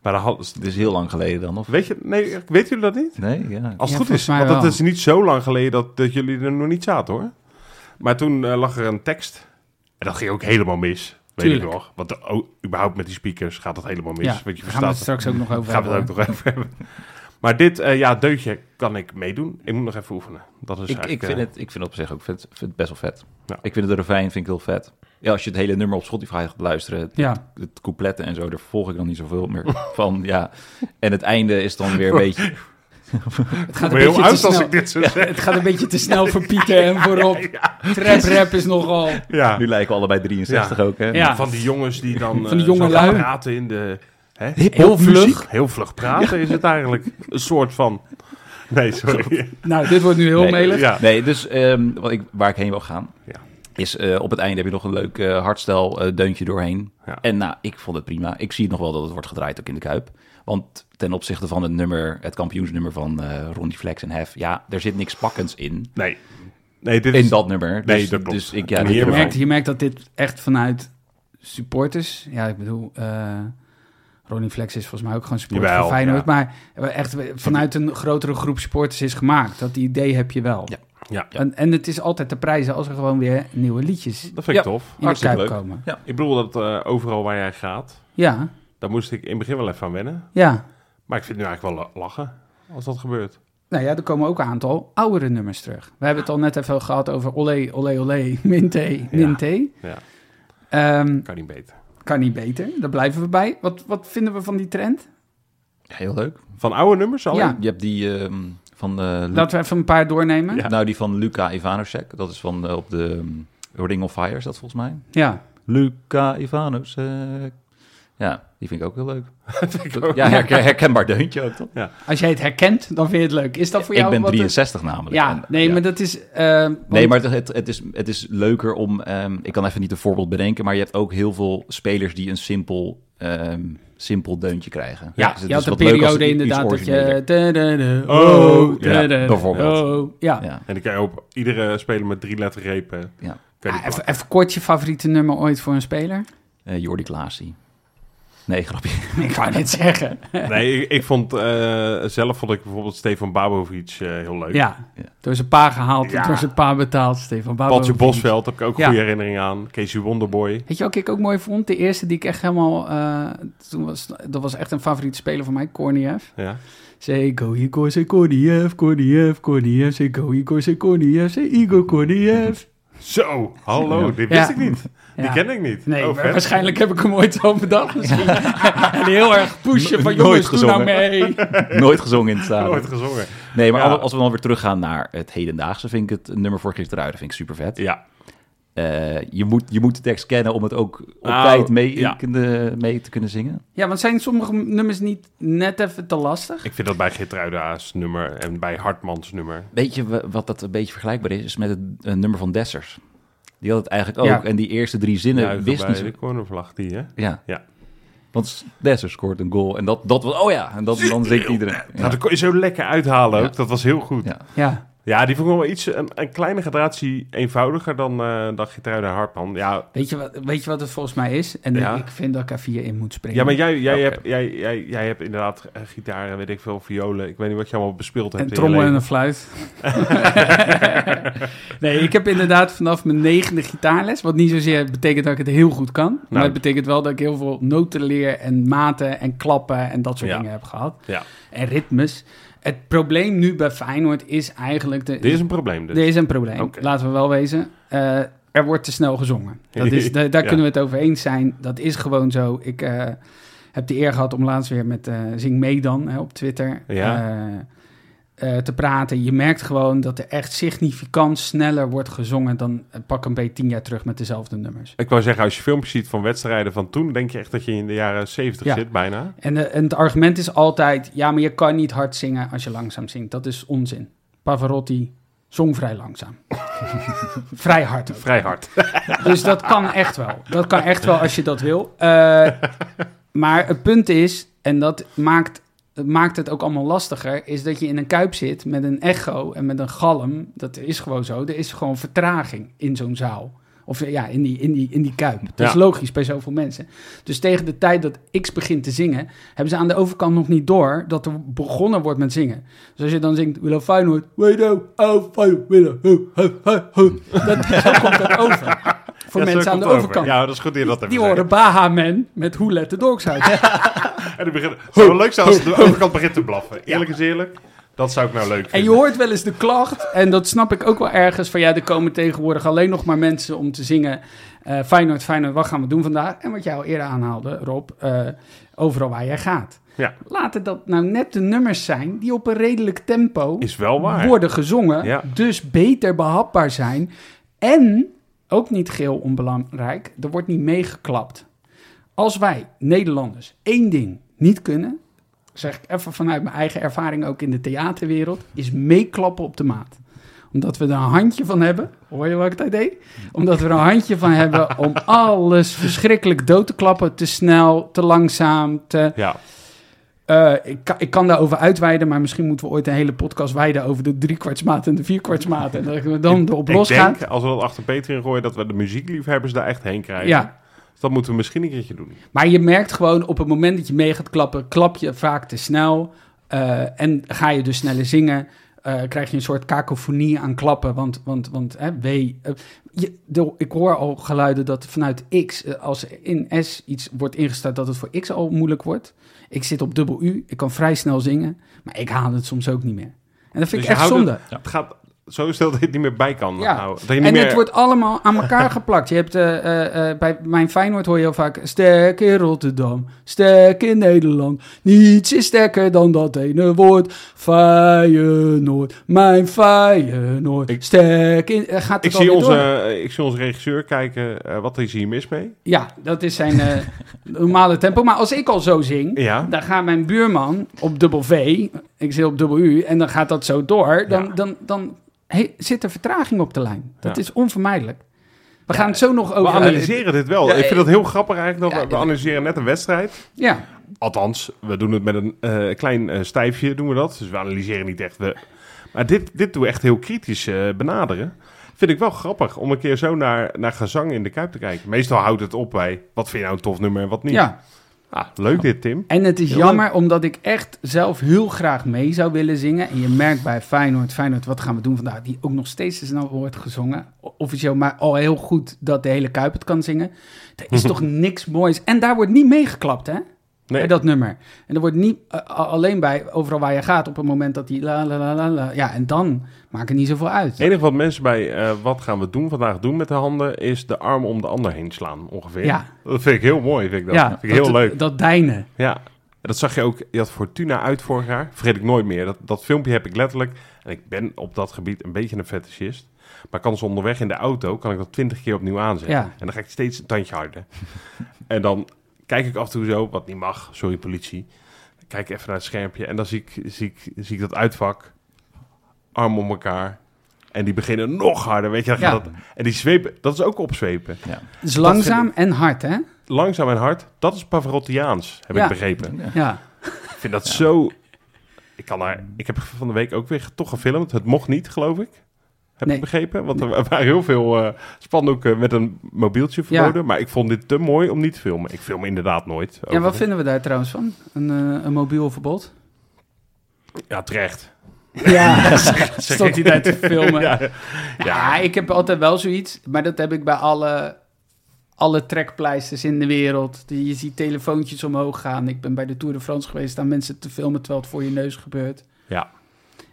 Maar had, Het is heel lang geleden dan, of? weet je, nee, weet jullie dat niet? Nee, ja. Als het Ja, goed is, want dat is niet zo lang geleden dat, dat jullie er nog niet zaten hoor. Maar toen eh, lag er een tekst. En dat ging ook helemaal mis. Weet Tuurlijk. ik nog. Want de- oh, überhaupt met die speakers gaat dat helemaal mis. Ja, Want je daar gaan we het straks ook nog over Gaan we het ook hebben, nog even hebben. Maar dit, eh, ja, deutje kan ik meedoen. Ik moet nog even oefenen. Dat is Ik, ik, vind eh, het, ik vind het op zich ook vet, vind het best wel vet. Ja. Ik vind het de refrein vind ik heel vet. Ja, als je het hele nummer op Spotify gaat luisteren, het, Ja, het coupletten en zo, daar volg ik dan niet zoveel meer van. Ja. En het einde is dan weer een beetje... het gaat een heel beetje te oud als snel. ik dit zo zeg. Het gaat een beetje te snel voor Pieter en voorop. Trap rap is nogal... Ja. Nu lijken we allebei 63 ook, hè? Ja. Van die jongens die dan Van die eh, jonge lui. praten in de... Hè? Heel vlug. Heel vlug praten is het eigenlijk. Een soort van... Nee, sorry. Nou, dit wordt nu heel Nee. melig. Ja. Nee, dus ehm, wat ik, waar ik heen wil gaan, Ja. Is eh, op het einde heb je nog een leuk eh hardstyle eh, deuntje doorheen. Ja. En nou, ik vond het prima. Ik zie het nog wel dat het wordt gedraaid ook in de Kuip. Want ten opzichte van het nummer, het kampioensnummer van eh Ronnie Flex en Hef, ja, er zit niks pakkends in. Nee. Nee, dit In is... dat nummer. Nee, Dus, dat klopt. Dus ik, ja, Je merkt, je merkt dat dit echt vanuit supporters... Ja, ik bedoel... eh Ronnie Flex is volgens mij ook gewoon supporter van Feyenoord. ja. Maar echt vanuit een grotere groep supporters is gemaakt. Dat idee heb je wel. Ja. Ja. En, en het is altijd te prijzen als er gewoon weer nieuwe liedjes Dat vind ik Ja. tof. in de Hartstikke kuip leuk. komen. Ik bedoel dat eh, overal waar jij gaat, Ja, daar moest ik in het begin wel even aan wennen. ja. Maar ik vind het nu eigenlijk wel la- lachen als dat gebeurt. Nou ja, er komen ook een aantal oudere nummers terug. We hebben het al net even gehad over Olé, Olé, Olé, Minté, Minté. Ja, Ehm, kan niet beter. kan niet beter, daar blijven we bij. Wat, wat vinden we van die trend? Heel leuk. Van oude nummers al? Ja. Je hebt die ehm, van eh, Laten we even een paar doornemen. Ja. nou, die van Luca Ivanosek. Dat is van eh, op de ehm, Ring of Fire, is dat volgens mij. Ja. Luca Ivanosek. Ja, die vind ik ook heel leuk. ik ook. Ja, herken- herkenbaar deuntje ook, toch? Als jij het herkent, dan vind je het leuk. Is dat voor jou Ik ben wat 63 namelijk. Ja, En, nee, ja. maar dat is... eh, want- Nee, maar het, het, is, het is leuker om... ehm, ik kan even niet een voorbeeld bedenken, maar je hebt ook heel veel spelers die een simpel, ehm, simpel deuntje krijgen. Ja, Dus het je is had een wat leuk als periode inderdaad dat je... Oh, oh, ja, bijvoorbeeld. oh. Ja. Ja. En dan kan je op iedere speler met drie lettergrepen... Ja. Ah, even, even kort je favoriete nummer ooit voor een speler? Eh, Jordi Klaasie. Nee, grapje. Ik wou net zeggen. Nee, ik, ik vond... eh, zelf vond ik bijvoorbeeld Stefan Babovic eh, heel leuk. Ja, Ja. door zijn pa gehaald, Ja. door zijn pa betaald, Stefan Patje Babovic. Bosveld heb ik ook Ja. goede herinneringen aan. Casey Wonderboy. Weet je wat ik ook mooi vond? De eerste die ik echt helemaal... eh, toen was, dat was echt een favoriete speler van mij, Korniev. Ja. Say go Igor, say Korniev, Korniev, Korniev, say go Igor, say Korniev, say Igor Korniev. Zo, hallo, Ja. dit wist Ja. ik niet. Die Ja. ken ik niet. Nee, Oh, waarschijnlijk heb ik hem ooit zo bedacht misschien. en heel erg pushen van Nooit jongens, doe nou gezongen. mee. Nooit gezongen in het stadion. Nooit gezongen. Nee, maar Ja. als we dan weer teruggaan naar het hedendaagse, vind ik het nummer voor Gisteruiden vind ik super vet. Ja, Eh, je, moet, je moet de tekst kennen om het ook op Nou, tijd mee, ja. kunnen- mee te kunnen zingen. Ja, want zijn sommige nummers niet net even te lastig? ik vind dat bij Geertruida's nummer en bij Hartmans nummer. Weet je wa- wat dat een beetje vergelijkbaar is? Is met het nummer van Dessers. Die had het eigenlijk ook. Ja. En die eerste drie zinnen Juichen wist niet de cornervlag, die hè? Ja. Ja. Want Dessers scoort een goal. En dat, dat was... Oh ja, en dat, dan zingt iedereen. Nou, Ja. dat kon je zo lekker uithalen ook. Ja. Dat was heel goed. Ja. Ja, die vond ik wel iets, een, een kleine gradatie eenvoudiger dan, eh dan Geertruida Hartman. Ja, weet je, wat, weet je wat het volgens mij is? En Ja. ik vind dat ik er vier in moet springen. ja maar jij, jij, hebt, jij, jij, jij hebt inderdaad eh, gitaar, weet ik veel, violen. Ik weet niet wat je allemaal bespeeld hebt in trommel en een fluit. nee, ik heb inderdaad vanaf mijn negende gitaarles. Wat niet zozeer betekent dat ik het heel goed kan. Maar Nou. het betekent wel dat ik heel veel noten leer en maten en klappen en dat soort Ja. dingen heb gehad. Ja, En ritmes. Het probleem nu bij Feyenoord is eigenlijk... De, dit is een probleem dus. Er is een probleem, laten we wel wezen. Eh, er wordt te snel gezongen. Dat is, da- daar Ja. kunnen we het over eens zijn. Dat is gewoon zo. Ik eh, heb de eer gehad om laatst weer met eh Zing mee dan hè, op Twitter Ja. Eh, te praten. Je merkt gewoon dat er echt significant sneller wordt gezongen dan eh, pak een beetje tien jaar terug met dezelfde nummers. Ik wou zeggen, als je filmpjes ziet van wedstrijden van toen, denk je echt dat je in de jaren 70 Ja. zit, bijna. En, eh, en het argument is altijd, ja, maar je kan niet hard zingen als je langzaam zingt. Dat is onzin. Pavarotti Zong vrij langzaam. vrij hard ook. Vrij hard. Dus dat kan echt wel. Dat kan echt wel als je dat wil. Maar het punt is, en dat maakt, maakt het ook allemaal lastiger, is dat je in een kuip zit met een echo en met een galm. Dat is gewoon zo. Er is gewoon vertraging in zo'n zaal. Of ja, in die, in die, in die kuip. Dat is logisch bij zoveel mensen. Dus tegen de tijd dat X begint te zingen, hebben ze aan de overkant nog niet door dat er begonnen wordt met zingen. Dus als je dan zingt, Willow Feyenoord, Willow, oh, Feyenoord, Willow, ho, ho, ho, ho. Dat, zo komt dat over. Voor Ja, mensen aan de over. overkant. Ja, dat is goed dat Die zegt. horen Baha-man met Who Let the Dogs Out. En beginnen... Het zou wel leuk zijn als de overkant begint te blaffen. Eerlijk is eerlijk. Dat zou ik nou leuk vinden. En je hoort wel eens de klacht, en dat snap ik ook wel ergens, van ja, er komen tegenwoordig alleen nog maar mensen om te zingen eh Feyenoord, Feyenoord, wat gaan we doen vandaag? En wat jij al eerder aanhaalde, Rob, eh, overal waar jij gaat. Ja. Laten dat nou net de nummers zijn die op een redelijk tempo Is wel waar. worden gezongen, Ja. dus beter behapbaar zijn. En, ook niet geheel onbelangrijk, er wordt niet meegeklapt. Als wij, Nederlanders, één ding niet kunnen, zeg ik even vanuit mijn eigen ervaring ook in de theaterwereld, is meeklappen op de maat. Omdat we er een handje van hebben, hoor je wat ik dat deed? Omdat we er een handje van hebben om alles verschrikkelijk dood te klappen, te snel, te langzaam, te... Ja. Eh, ik, kan, ik kan daarover uitweiden, maar misschien moeten we ooit een hele podcast wijden over de driekwartsmaat en de vierkwartsmaat. En dat we dan erop Ik losgaan. denk, als we dat achter Peter in gooien, dat we de muziekliefhebbers daar echt heen krijgen. Ja, dat moeten we misschien een keertje doen. maar je merkt gewoon op het moment dat je mee gaat klappen, klap je vaak te snel. eh, en ga je dus sneller zingen, eh, krijg je een soort kakofonie aan klappen. Want, want, want hè, W. eh, je, de- ik hoor al geluiden dat vanuit X, als in S iets wordt ingesteld, dat het voor X al moeilijk wordt. Ik zit op dubbel U, ik kan vrij snel zingen, maar ik haal het soms ook niet meer. En dat vind Dus ik echt zonde. Het gaat zo stil dat je het niet meer bij kan Ja. houden. Dat je niet En meer... het wordt allemaal aan elkaar geplakt. Je hebt eh, eh, eh, bij mijn Feyenoord hoor je heel vaak... Sterk in Rotterdam, sterk in Nederland. Niets is sterker dan dat ene woord. Feyenoord, mijn Feyenoord. Ik- sterk in... Gaat Ik zie, onze, door? ik zie onze regisseur kijken, wat is hier mis mee? Ja, dat is zijn normale tempo. Maar als ik al zo zing... Ja. Dan gaat mijn buurman op dubbel V, ik zit op dubbel U, en dan gaat dat zo door. Dan, Ja. dan, dan he- zit er vertraging op de lijn. Dat Ja. is onvermijdelijk. We gaan het zo nog We over... analyseren dit wel. Ja, ik vind dat heel grappig eigenlijk. Dat ja, we, we analyseren net een wedstrijd. Ja, Althans, we doen het met een eh, klein eh, stijfje, doen we dat. Dus we analyseren niet echt. De... Maar dit, dit doen we echt heel kritisch eh, benaderen. Vind ik wel grappig om een keer zo naar, naar gezang in de Kuip te kijken. Meestal houdt het op bij wat vind je nou een tof nummer en wat niet. ja. Ah, leuk dit, Tim. En het is Heel jammer, omdat ik echt zelf heel graag mee zou willen zingen. En je merkt bij Feyenoord, Feyenoord, wat gaan we doen vandaag? Die ook nog steeds te snel wordt gezongen. Officieel, maar al heel goed dat de hele Kuip het kan zingen. Er is toch niks moois. En daar wordt niet meegeklapt, hè? Nee. Bij dat nummer. En er wordt niet eh, alleen bij, overal waar je gaat, op het moment dat die la la la la la. Ja, en dan maakt het niet zoveel uit. Het enige wat mensen bij eh, wat gaan we doen vandaag doen met de handen is de arm om de ander heen slaan ongeveer. Ja. Dat vind ik heel mooi. Vind ik dat. ja, vind ik heel dat, leuk. Dat deinen. Ja. Dat zag je ook. Je had Fortuna uit vorig jaar. Vergeet ik nooit meer. Dat, dat filmpje heb ik letterlijk. En ik ben op dat gebied een beetje een fetischist. Maar kan ze onderweg in de auto, kan ik dat twintig keer opnieuw aanzetten. Ja. En dan ga ik steeds een tandje harder. en dan kijk ik af en toe zo, wat niet mag, sorry politie. Dan kijk ik even naar het schermpje en dan zie ik, zie ik, zie ik dat uitvak. Arm om elkaar. En die beginnen nog harder, weet je. Dan Ja. gaat dat, en die zwepen, dat is ook opzwepen. Dus langzaam en hard, hè? Langzaam en hard, dat is Pavarottiaans, heb Ja. ik begrepen. Ja. Ik vind dat zo... Ik, kan daar, ik heb van de week ook weer toch gefilmd. Het mocht niet, geloof ik. Heb Nee. ik begrepen? Want er waren heel veel eh spandoeken met een mobieltje verboden. Maar ik vond dit te mooi om niet te filmen. Ik film inderdaad nooit. Ja, wat vinden we daar trouwens van? Een, eh, een mobiel verbod? Ja, terecht. Ja, stond hij daar te filmen. ja, Ja, ja. ik heb altijd wel zoiets, maar dat heb ik bij alle, alle trekpleisters in de wereld. Je ziet telefoontjes omhoog gaan. Ik ben bij de Tour de France geweest, staan mensen te filmen terwijl het voor je neus gebeurt. ja,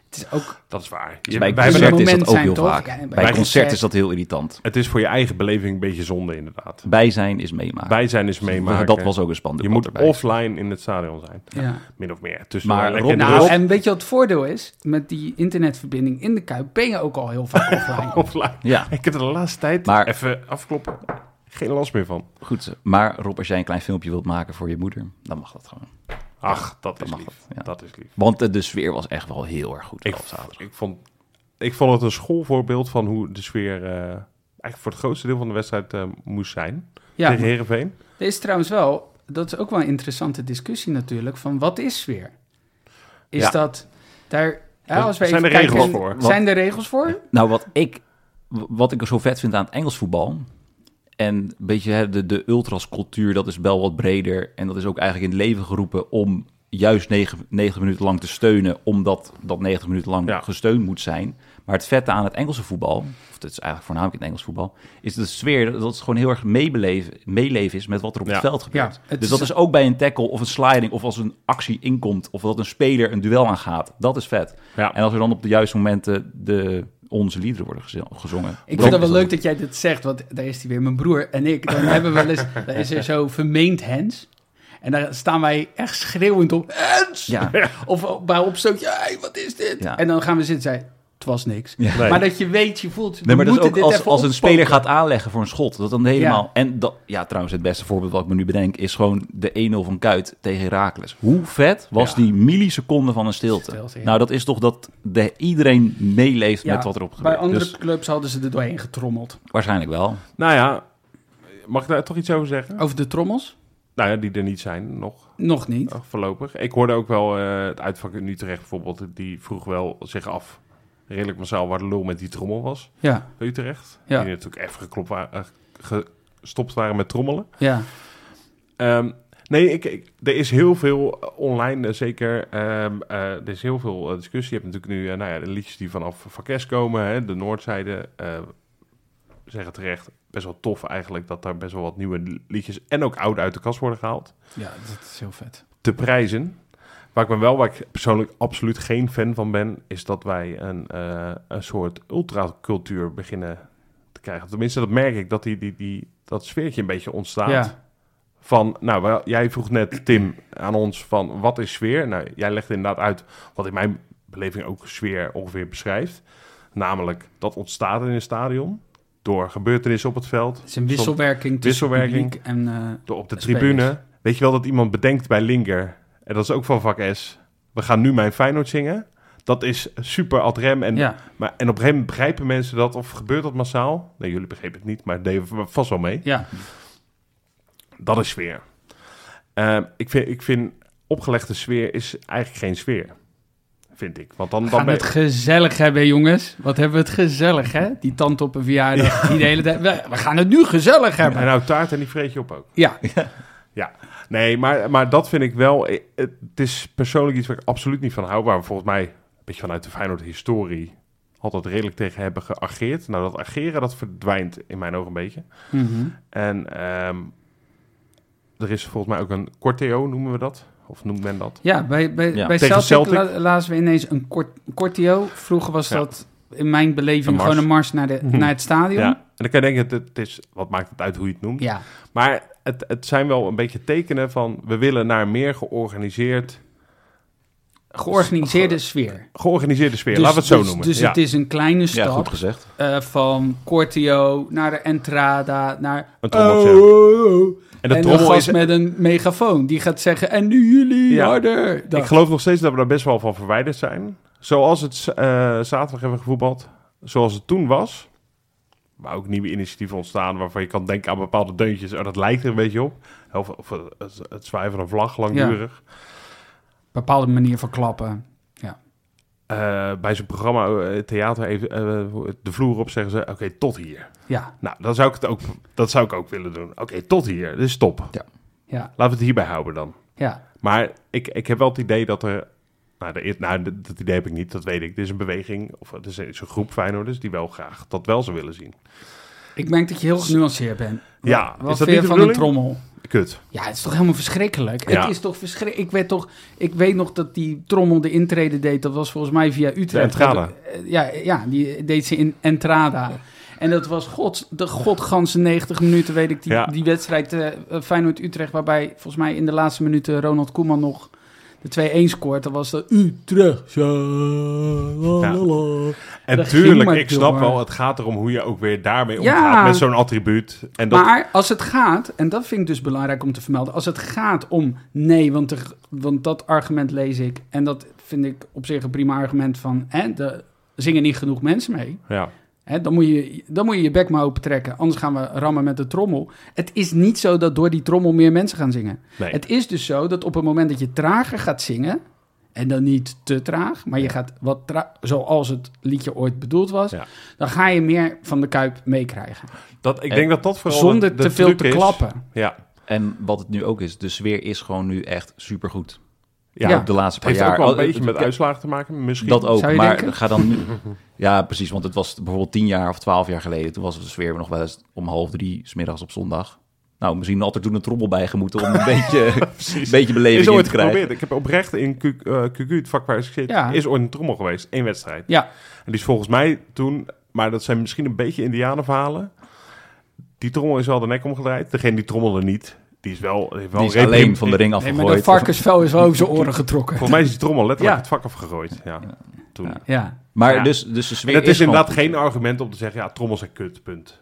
Het is ook dat is waar. Dus bij concert is dat ook heel toch? vaak. Ja, bij concert concert- is dat heel irritant. het is voor je eigen beleving een beetje zonde, inderdaad. Bij zijn is meemaken. Bij zijn is meemaken. Dat was ook een spandoek. Je moet erbij. offline in het stadion zijn. Ja. Min of meer. Tussen Maar Rob- Nou, en weet je wat het voordeel is? Met die internetverbinding in de Kuip ben je ook al heel vaak offline. offline. Ja, Ik heb er de laatste tijd Maar- even afkloppen. Geen last meer van. goed. Maar Rob, als jij een klein filmpje wilt maken voor je moeder, dan mag dat gewoon. Ach, dat is mag lief. dat, ja. Dat is lief. Want de sfeer was echt wel heel erg goed. Ik, ik vond ik vond het een schoolvoorbeeld van hoe de sfeer eh, eigenlijk voor het grootste deel van de wedstrijd eh, moest zijn Ja, tegen Herenveen. er is trouwens wel, dat is ook wel een interessante discussie natuurlijk, van wat is sfeer? Is Ja. dat daar, ja, Wat- als we zijn er regels kijken, voor? Zijn er regels voor? Nou, wat ik, wat ik er zo vet vind aan het Engels voetbal... en een beetje hè, de, de ultrascultuur, dat is wel wat breder... en dat is ook eigenlijk in het leven geroepen om juist 90 minuten lang te steunen... omdat dat 90 minuten lang Ja. gesteund moet zijn. Maar het vette aan het Engelse voetbal... of het is eigenlijk voornamelijk in het Engels voetbal... is de sfeer dat het gewoon heel erg meebeleven, meeleven is met wat er op Ja. het veld gebeurt. Ja, het dus is- dat is ook bij een tackle of een sliding... of als een actie inkomt of dat een speler een duel aangaat. Dat is vet. Ja. En als er dan op de juiste momenten de, onze liederen worden gezongen. Ik vind het wel leuk dat jij dit zegt, want daar is hij weer, mijn broer en ik. Dan hebben we wel eens, dan is er zo vermeend hens. En daar staan wij echt schreeuwend op, hens! Ja, Of bij opstootje, hey, wat is dit? Ja. En dan gaan we zitten en het was niks. Ja. Nee. Maar dat je weet, je voelt, we Nee, maar dat is moeten ook dit als, als een speler gaat aanleggen voor een schot. Dat dan helemaal. Ja. En dat, ja, trouwens, het beste voorbeeld wat ik me nu bedenk is gewoon de 1-0 van Kuit tegen Heracles. Hoe vet was Ja. die milliseconde van een stilte? Stilte, ja. Nou, dat is toch dat de, iedereen meeleeft Ja, met wat erop Bij gebeurt. andere Dus clubs hadden ze er doorheen getrommeld. waarschijnlijk wel. Nou ja, mag ik daar toch iets over zeggen? Over de trommels? Nou ja, die er niet zijn nog. Nog niet. Oh, voorlopig. Ik hoorde ook wel eh, het uitvak in Utrecht bijvoorbeeld. Die vroeg wel zich af, redelijk massaal, waar de lul met die trommel was. Ja, Utrecht. Ja. Die natuurlijk even geklopt waren, eh, gestopt waren met trommelen. ja. Ehm, nee, ik, ik- er is heel veel online, eh, zeker. ehm, eh, er is heel veel discussie. Je hebt natuurlijk nu nou ja, de liedjes die vanaf Vakes komen. Hè, de Noordzijde eh, zeggen terecht best wel tof eigenlijk... dat daar best wel wat nieuwe liedjes en ook oude uit de kast worden gehaald. ja, dat is heel vet. te prijzen. Waar ik ben wel, waar ik persoonlijk absoluut geen fan van ben, is dat wij een, eh, een soort ultracultuur beginnen te krijgen. Tenminste, dat merk ik, dat die, die, die, dat sfeertje een beetje ontstaat. Ja. Van, nou, wel, jij vroeg net, Tim, aan ons van wat is sfeer? Nou, jij legt inderdaad uit wat in mijn beleving ook sfeer ongeveer beschrijft. Namelijk, dat ontstaat in een stadion door gebeurtenissen op het veld. Het is een wisselwerking tussen Wisselwerking. publiek en... eh, Door op de Spelers. tribune. Weet je wel dat iemand bedenkt bij Linker, en dat is ook van vak S, we gaan nu mijn Feyenoord zingen. Dat is super ad rem. En, ja, maar, en op een gegeven moment begrijpen mensen dat, of gebeurt dat massaal? Nee, jullie begrepen het niet, maar deden vast wel mee. ja. Dat is sfeer. Eh, ik, vind, ik vind opgelegde sfeer is eigenlijk geen sfeer. Vind ik. Want dan, We dan gaan ben het gezellig hebben, jongens. Wat hebben we het gezellig, hè? Die tante op een verjaardag. Die de hele tijd... We, we gaan het nu gezellig hebben. En nou taart en die vreet je op ook. Ja, Ja, nee, maar, maar dat vind ik wel... eh, Het is persoonlijk iets waar ik absoluut niet van hou. Waar we volgens mij, een beetje vanuit de Feyenoord-historie... altijd redelijk tegen hebben geageerd. Nou, dat ageren, dat verdwijnt in mijn ogen een beetje. Mhm. En ehm, er is volgens mij ook een corteo, noemen we dat? Of noemt men dat? ja bij, bij, Ja. bij Tegen Celtic, Celtic. la- lazen we ineens een kort. Vroeger was Ja. dat in mijn beleving gewoon een mars naar, de, Mhm. naar het stadion. Ja, en dan kan je denken, het, het is, wat maakt het uit hoe je het noemt? ja. Maar het, het zijn wel een beetje tekenen van... we willen naar meer georganiseerd, Georganiseerde sfeer. georganiseerde sfeer. Dus- Laten we het zo dus, noemen. Dus ja. het is een kleine Ja, stap goed gezegd. eh, van Cortio naar de Entrada, naar... Een. Oh, oh. En de en een trommel gast is... met een megafoon. Die gaat zeggen, en nu jullie, Ja. harder. Dat. Ik geloof nog steeds dat we daar best wel van verwijderd zijn. Zoals het eh, zaterdag hebben gevoetbald. Zoals het toen was. Maar ook nieuwe initiatieven ontstaan waarvan je kan denken aan bepaalde deuntjes. Oh, dat lijkt er een beetje op. Of, of het, het zwaaien van een vlag langdurig. Bepaalde manier van klappen. Eh, bij zo'n programma, eh, theater, even, eh, de vloer op zeggen ze, oké, tot hier. Ja, Nou, dan zou ik het ook, dat zou ik ook willen doen. Oké, tot hier. Dit is stop. ja, Laten we het hierbij houden dan. ja. Maar ik, ik heb wel het idee dat er... Nou, de, nou, dat idee heb ik niet, dat weet ik. Dit is een beweging, of het is een, is een groep Feyenoorders... die wel graag dat wel zou willen zien. Ik merk dat je heel genuanceerd bent. Ja, Wat is dat niet de van een trommel? Kut. Ja, het is toch helemaal verschrikkelijk. Ja. Het is toch verschrikkelijk. Ik weet toch, ik weet nog dat die trommel de intrede deed. Dat was volgens mij via Utrecht. Entrada. Eh, Ja, ja, die deed ze in Entrada. En dat was god, de godganse 90 minuten, weet ik, die, Ja. die wedstrijd eh Feyenoord-Utrecht. Waarbij volgens mij in de laatste minuten Ronald Koeman nog de 2-1 scoort. Dat was de Utrecht. Ja. En Dat tuurlijk, ik snap wel, het gaat erom hoe je ook weer daarmee Ja. omgaat met zo'n attribuut. En dat, Maar als het gaat, en dat vind ik dus belangrijk om te vermelden, als het gaat om nee, want, er, want dat argument lees ik, en dat vind ik op zich een prima argument van hè, de zingen niet genoeg mensen mee. Ja. Hè, dan, moet je, dan moet je je bek maar open trekken. Anders gaan we rammen met de trommel. Het is niet zo dat door die trommel meer mensen gaan zingen. Nee. Het is dus zo dat op het moment dat je trager gaat zingen... en dan niet te traag, maar je gaat wat tra- zoals het liedje ooit bedoeld was... Ja. dan ga je meer van de kuip meekrijgen. Dat, ik denk dat dat vooral Zonder de- de te veel truc te is. klappen. Ja. En wat het nu ook is, de sfeer is gewoon nu echt supergoed. Ja. De laatste Het paar heeft jaar. ook wel een Oh, beetje met het- uitslagen te maken, misschien. Dat ook, Zou je maar denken? ga dan nu... Ja, precies, want het was bijvoorbeeld tien jaar of twaalf jaar geleden. Toen was de sfeer nog wel eens om half drie, smiddags op zondag. Nou, misschien had er toen een trommel bij gemoeten om een beetje, een beetje beleving is in ooit te krijgen. geprobeerd. Ik heb oprecht in Q, eh, QQ, het vak waar ik zit, Ja. is ooit een trommel geweest. Eén wedstrijd. Ja, En die is volgens mij toen, maar dat zijn misschien een beetje indianenverhalen. Die trommel is wel de nek omgedraaid. Degene die trommelde niet, die is wel, heeft wel Die is redelijk- alleen van de ring nee, maar afgegooid. de varkensvel is wel over zijn oren getrokken. Volgens mij is die trommel letterlijk Ja. het vak afgegooid. Ja, toen. Ja. Ja, Maar Ja. dus, dus de En het is, inderdaad geen argument om te zeggen, ja, trommels zijn kut, punt.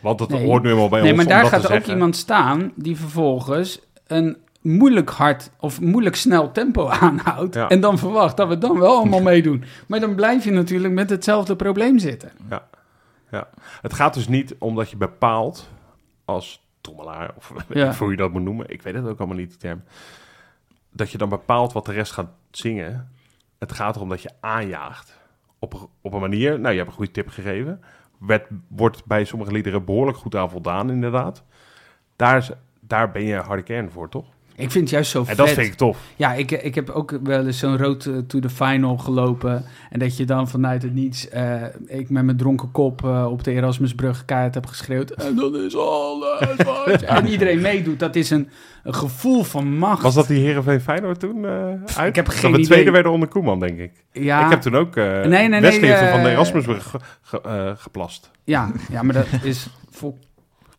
Want dat Nee. hoort nu eenmaal bij nee, ons maar om daar dat gaat ook zeggen. iemand staan die vervolgens een moeilijk hard of moeilijk snel tempo aanhoudt. Ja. En dan verwacht dat we dan wel allemaal meedoen. Maar dan blijf je natuurlijk met hetzelfde probleem zitten. Ja. ja. Het gaat dus niet omdat je bepaalt als trommelaar, of Ja. hoe je dat moet noemen, ik weet het ook allemaal niet, die term, dat je dan bepaalt wat de rest gaat zingen. Het gaat erom dat je aanjaagt. Op, op een manier, nou je hebt een goede tip gegeven, werd, wordt bij sommige liederen behoorlijk goed aan voldaan inderdaad. Daar, daar ben je harde kern voor, toch? Ik vind het juist zo En vet. dat vind ik tof. Ja, ik, ik heb ook wel eens zo'n road eh, to the final gelopen. En dat je dan vanuit het niets, eh, ik met mijn dronken kop eh, op de Erasmusbrug kaart heb geschreeuwd. En dan is alles wat je-" En iedereen meedoet. Dat is een, een gevoel van macht. Was dat die Heerenveen Feyenoord toen eh uit? Ik heb dat geen we idee. tweede werden onder Koeman, denk ik. Ja, Ik heb toen ook uh, nee, nee, eh, van de Erasmusbrug ge- ge- geplast. ja, ja, maar dat is vol,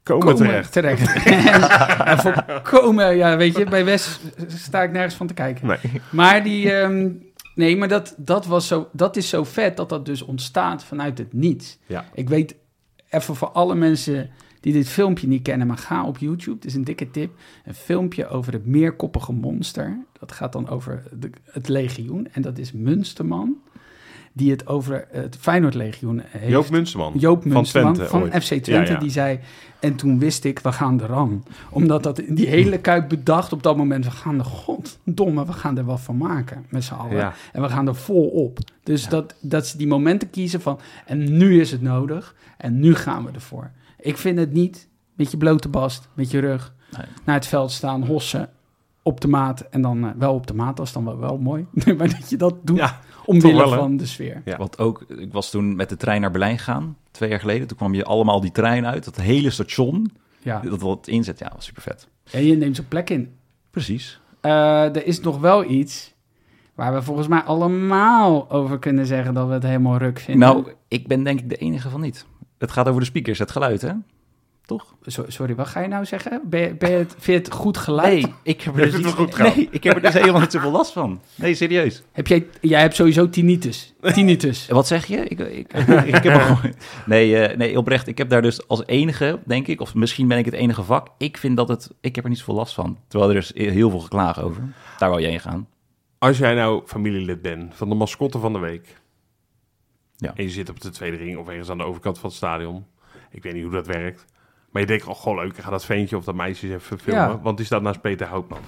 Komen Komen terecht. terecht. en, en volkomen, ja, weet je, bij Wes sta ik nergens van te kijken. Nee. Maar die, ehm, nee, maar dat, dat, was zo, dat is zo vet dat dat dus ontstaat vanuit het niets. Ja. Ik weet, even voor alle mensen die dit filmpje niet kennen, maar ga op YouTube, het is een dikke tip, een filmpje over het meerkoppige monster. Dat gaat dan over de, het legioen en dat is Munsterman, die het over het Feyenoord-legioen heeft. Joop Munsterman. Joop van Munsterman Twente van. FC Twente, Ja, ja. die zei... En toen wist ik, we gaan eraan. Omdat dat die hele kuip bedacht op dat moment... we gaan er, goddomme, we gaan er wat van maken met z'n allen. Ja. En we gaan er vol op. Dus dat, dat ze die momenten kiezen van... en nu is het nodig en nu gaan we ervoor. Ik vind het niet met je blote bast, met je rug... Nee. naar het veld staan, hossen, op de maat... en dan eh, wel op de maat, dat is dan wel, wel mooi. maar dat je dat doet Ja, omwille van de sfeer. Ja. Wat ook, ik was toen met de trein naar Berlijn gegaan, twee jaar geleden. Toen kwam je allemaal die trein uit, dat hele station, Ja. dat wat inzet, ja, was super vet. En je neemt zijn plek in. Precies. Eh, er is nog wel iets waar we volgens mij allemaal over kunnen zeggen dat we het helemaal ruk vinden. Nou, ik ben denk ik de enige van niet. Het gaat over de speakers, het geluid, hè? Toch? So- sorry, wat ga je nou zeggen? Ben, je- ben je het, vind je het goed geluid? Nee, ik heb er Je dus, niet- goed nee, ik heb er dus helemaal niet zoveel last van. Nee, serieus. Heb jij, jij hebt sowieso tinnitus. Tinnitus. Wat zeg je? Ik, ik, ik heb er gewoon- nee, eh, nee, oprecht. Ik heb daar dus als enige, denk ik, of misschien ben ik het enige vak. Ik vind dat het, ik heb er niet zoveel last van. Terwijl er is heel veel geklaag over. Daar wou jij heen gaan. Als jij nou familielid bent van de mascotte van de week... Ja. en je zit op de tweede ring of ergens aan de overkant van het stadion... ik weet niet hoe dat werkt... maar je denkt, oh, goh, leuk, ik ga dat ventje of dat meisje eens even filmen... Ja. want die staat naast Peter Houtman.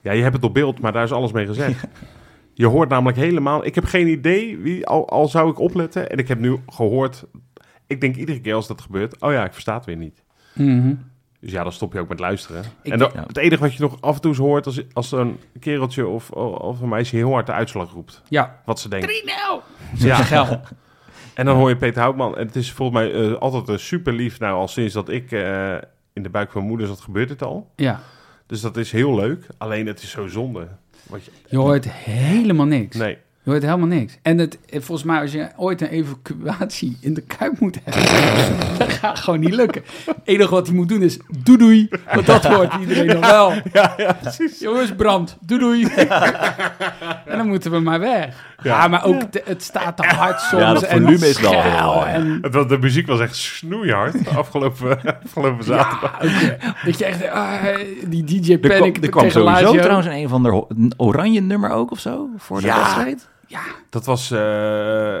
Ja, je hebt het op beeld, maar daar is alles mee gezegd. Je hoort namelijk helemaal... Ik heb geen idee, wie, al, al zou ik opletten... en ik heb nu gehoord... ik denk iedere keer als dat gebeurt... oh ja, ik versta het weer niet. Mhm. Dus ja, dan stop je ook met luisteren. Ik- en dan- ja. het enige wat je nog af en toe eens hoort... als, als een kereltje of, of een meisje heel hard de uitslag roept... Ja. wat ze denkt. nou! Ja. En dan hoor je Peter Houtman. En het is volgens mij eh, altijd een super lief. Nou, al sinds dat ik eh, in de buik van mijn moeder zat, gebeurt het al. Ja. Dus dat is heel leuk. Alleen het is zo zonde. Je, Je hoort helemaal niks. nee. Je hoort helemaal niks. En het, eh, volgens mij, als je ooit een evacuatie in de kuip moet hebben, dat gaat gewoon niet lukken. Het enige wat hij moet doen is doei doei, want dat hoort iedereen nog wel. Ja, ja, precies. Jongens, brand, doei doei. en dan moeten we maar weg. Ja, maar ook, de- het staat te hard soms. Ja, dat en volume is wel heel, En, de muziek was echt snoeihard afgelopen, afgelopen zaterdag. dat je echt, ah, die DJ Er kwam, Panic er kwam sowieso Lazio. trouwens een, een van de een oranje nummer ook of zo voor de Ja. wedstrijd. Ja. Dat was... eh,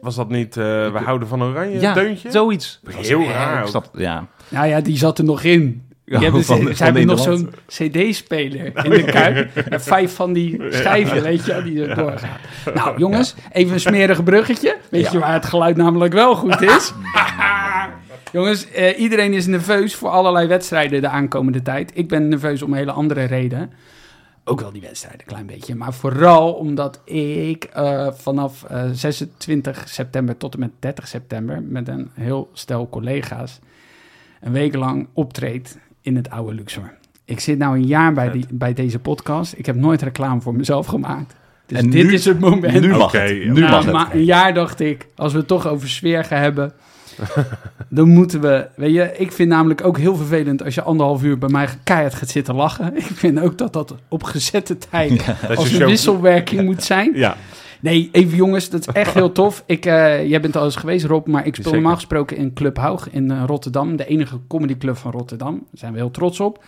was dat niet... eh, we houden van oranje, Ja, deuntje? zoiets. Heel raar snap, ja. Nou ja, die zat er nog in. Die Ja, hebben, van ze, de- ze van hebben nog zo'n cd-speler in de kuip. En vijf van die schijven, weet je die er doorgaan. Nou, jongens, even een smerige bruggetje. Weet je waar het geluid namelijk wel goed is? jongens, eh, iedereen is nerveus voor allerlei wedstrijden de aankomende tijd. Ik ben nerveus om een hele andere reden. Ook wel die wedstrijden, een klein beetje. Maar vooral omdat ik eh, vanaf eh, 26 september tot en met 30 september... met een heel stel collega's een week lang optreed in het oude Luxor. Ik zit nou een jaar bij, die, bij deze podcast. Ik heb nooit reclame voor mezelf gemaakt. Dus En dit nu- is het moment. Nu mag Oké, het. Nu Nou, mag het. maar een jaar dacht ik, als we het toch over sfeer gaan hebben... dan moeten we... Weet je, ik vind namelijk ook heel vervelend... als je anderhalf uur bij mij keihard gaat zitten lachen. Ik vind ook dat dat op gezette tijd... Als je een wisselwerking moet zijn. Ja, Nee, even jongens, dat is echt heel tof. Ik, eh, jij bent al eens geweest, Rob, maar ik speel Zeker. normaal gesproken in Club Haug in eh, Rotterdam. De enige comedyclub van Rotterdam. Daar zijn we heel trots op.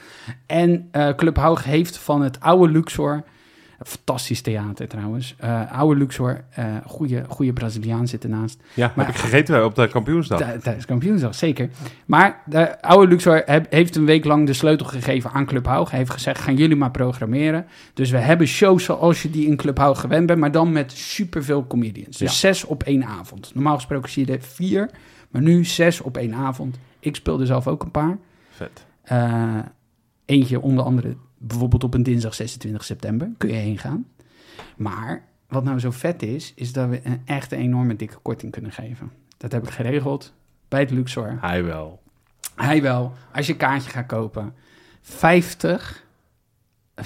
En eh, Club Haug heeft van het oude Luxor... Fantastisch theater trouwens. eh, oude Luxor, eh goede, goede Braziliaan zit ernaast. ja Maar- heb ik gegeten op de kampioensdag. Tij- Tijdens kampioensdag, zeker. Maar de oude Luxor heb- heeft een week lang de sleutel gegeven aan Club Haug. Hij heeft gezegd, gaan jullie maar programmeren. Dus we hebben shows zoals je die in Club Haug gewend bent, maar dan met superveel comedians. Dus zes op één avond. Normaal gesproken zie je er vier, maar nu zes op één avond. Ik speelde zelf ook een paar. Vet. Eh, eentje onder andere bijvoorbeeld op een dinsdag 26 september. Kun je heen gaan. Maar wat nou zo vet is, is dat we een echt een enorme dikke korting kunnen geven. Dat heb ik geregeld bij het Luxor. Hij wel. Hij wel, als je een kaartje gaat kopen, 50, 50%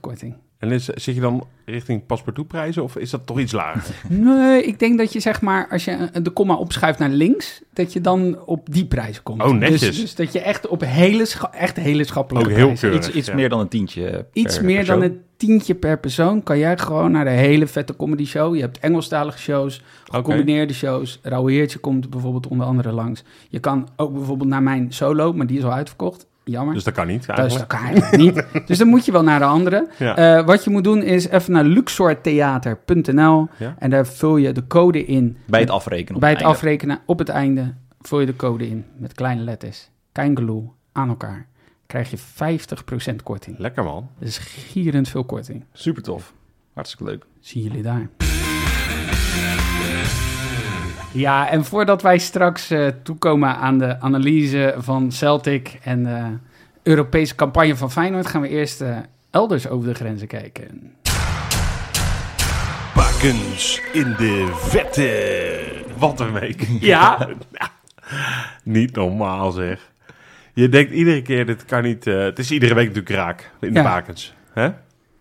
korting. En is, zit je dan richting paspartoutprijzen of is dat toch iets lager? Nee, ik denk dat je zeg maar, als je de komma opschuift naar links, dat je dan op die prijs komt. Oh, netjes. Dus, dus dat je echt op hele, scha- echt hele schappelijke Ook heel prijzen- keurig. Iets, iets ja. meer dan een tientje per Iets meer persoon. dan een tientje per persoon kan jij gewoon naar de hele vette comedy show. Je hebt Engelstalige shows, gecombineerde shows. Rauwe Heertje komt bijvoorbeeld onder andere langs. Je kan ook bijvoorbeeld naar mijn solo, maar die is al uitverkocht. Jammer. Dus dat kan niet dat is eigenlijk. elkaar eigenlijk niet. Dus dan moet je wel naar de andere. Ja. Eh, wat je moet doen is even naar luxortheater.nl Ja. en daar vul je de code in. Bij het afrekenen. op Bij het einde. afrekenen op het einde vul je de code in met kleine letters. Kein geloel aan elkaar. Krijg je 50% korting. Lekker man. Dat is gierend veel korting. Super tof. Hartstikke leuk. Zien jullie daar. Ja, en voordat wij straks eh, toekomen aan de analyse van Celtic en de Europese campagne van Feyenoord, gaan we eerst eh, elders over de grenzen kijken. Bakens in de vette. Wat een week. Ja, Niet normaal zeg. Je denkt iedere keer, dit kan niet... eh, het is iedere week natuurlijk raak in de Ja. bakens. Hè?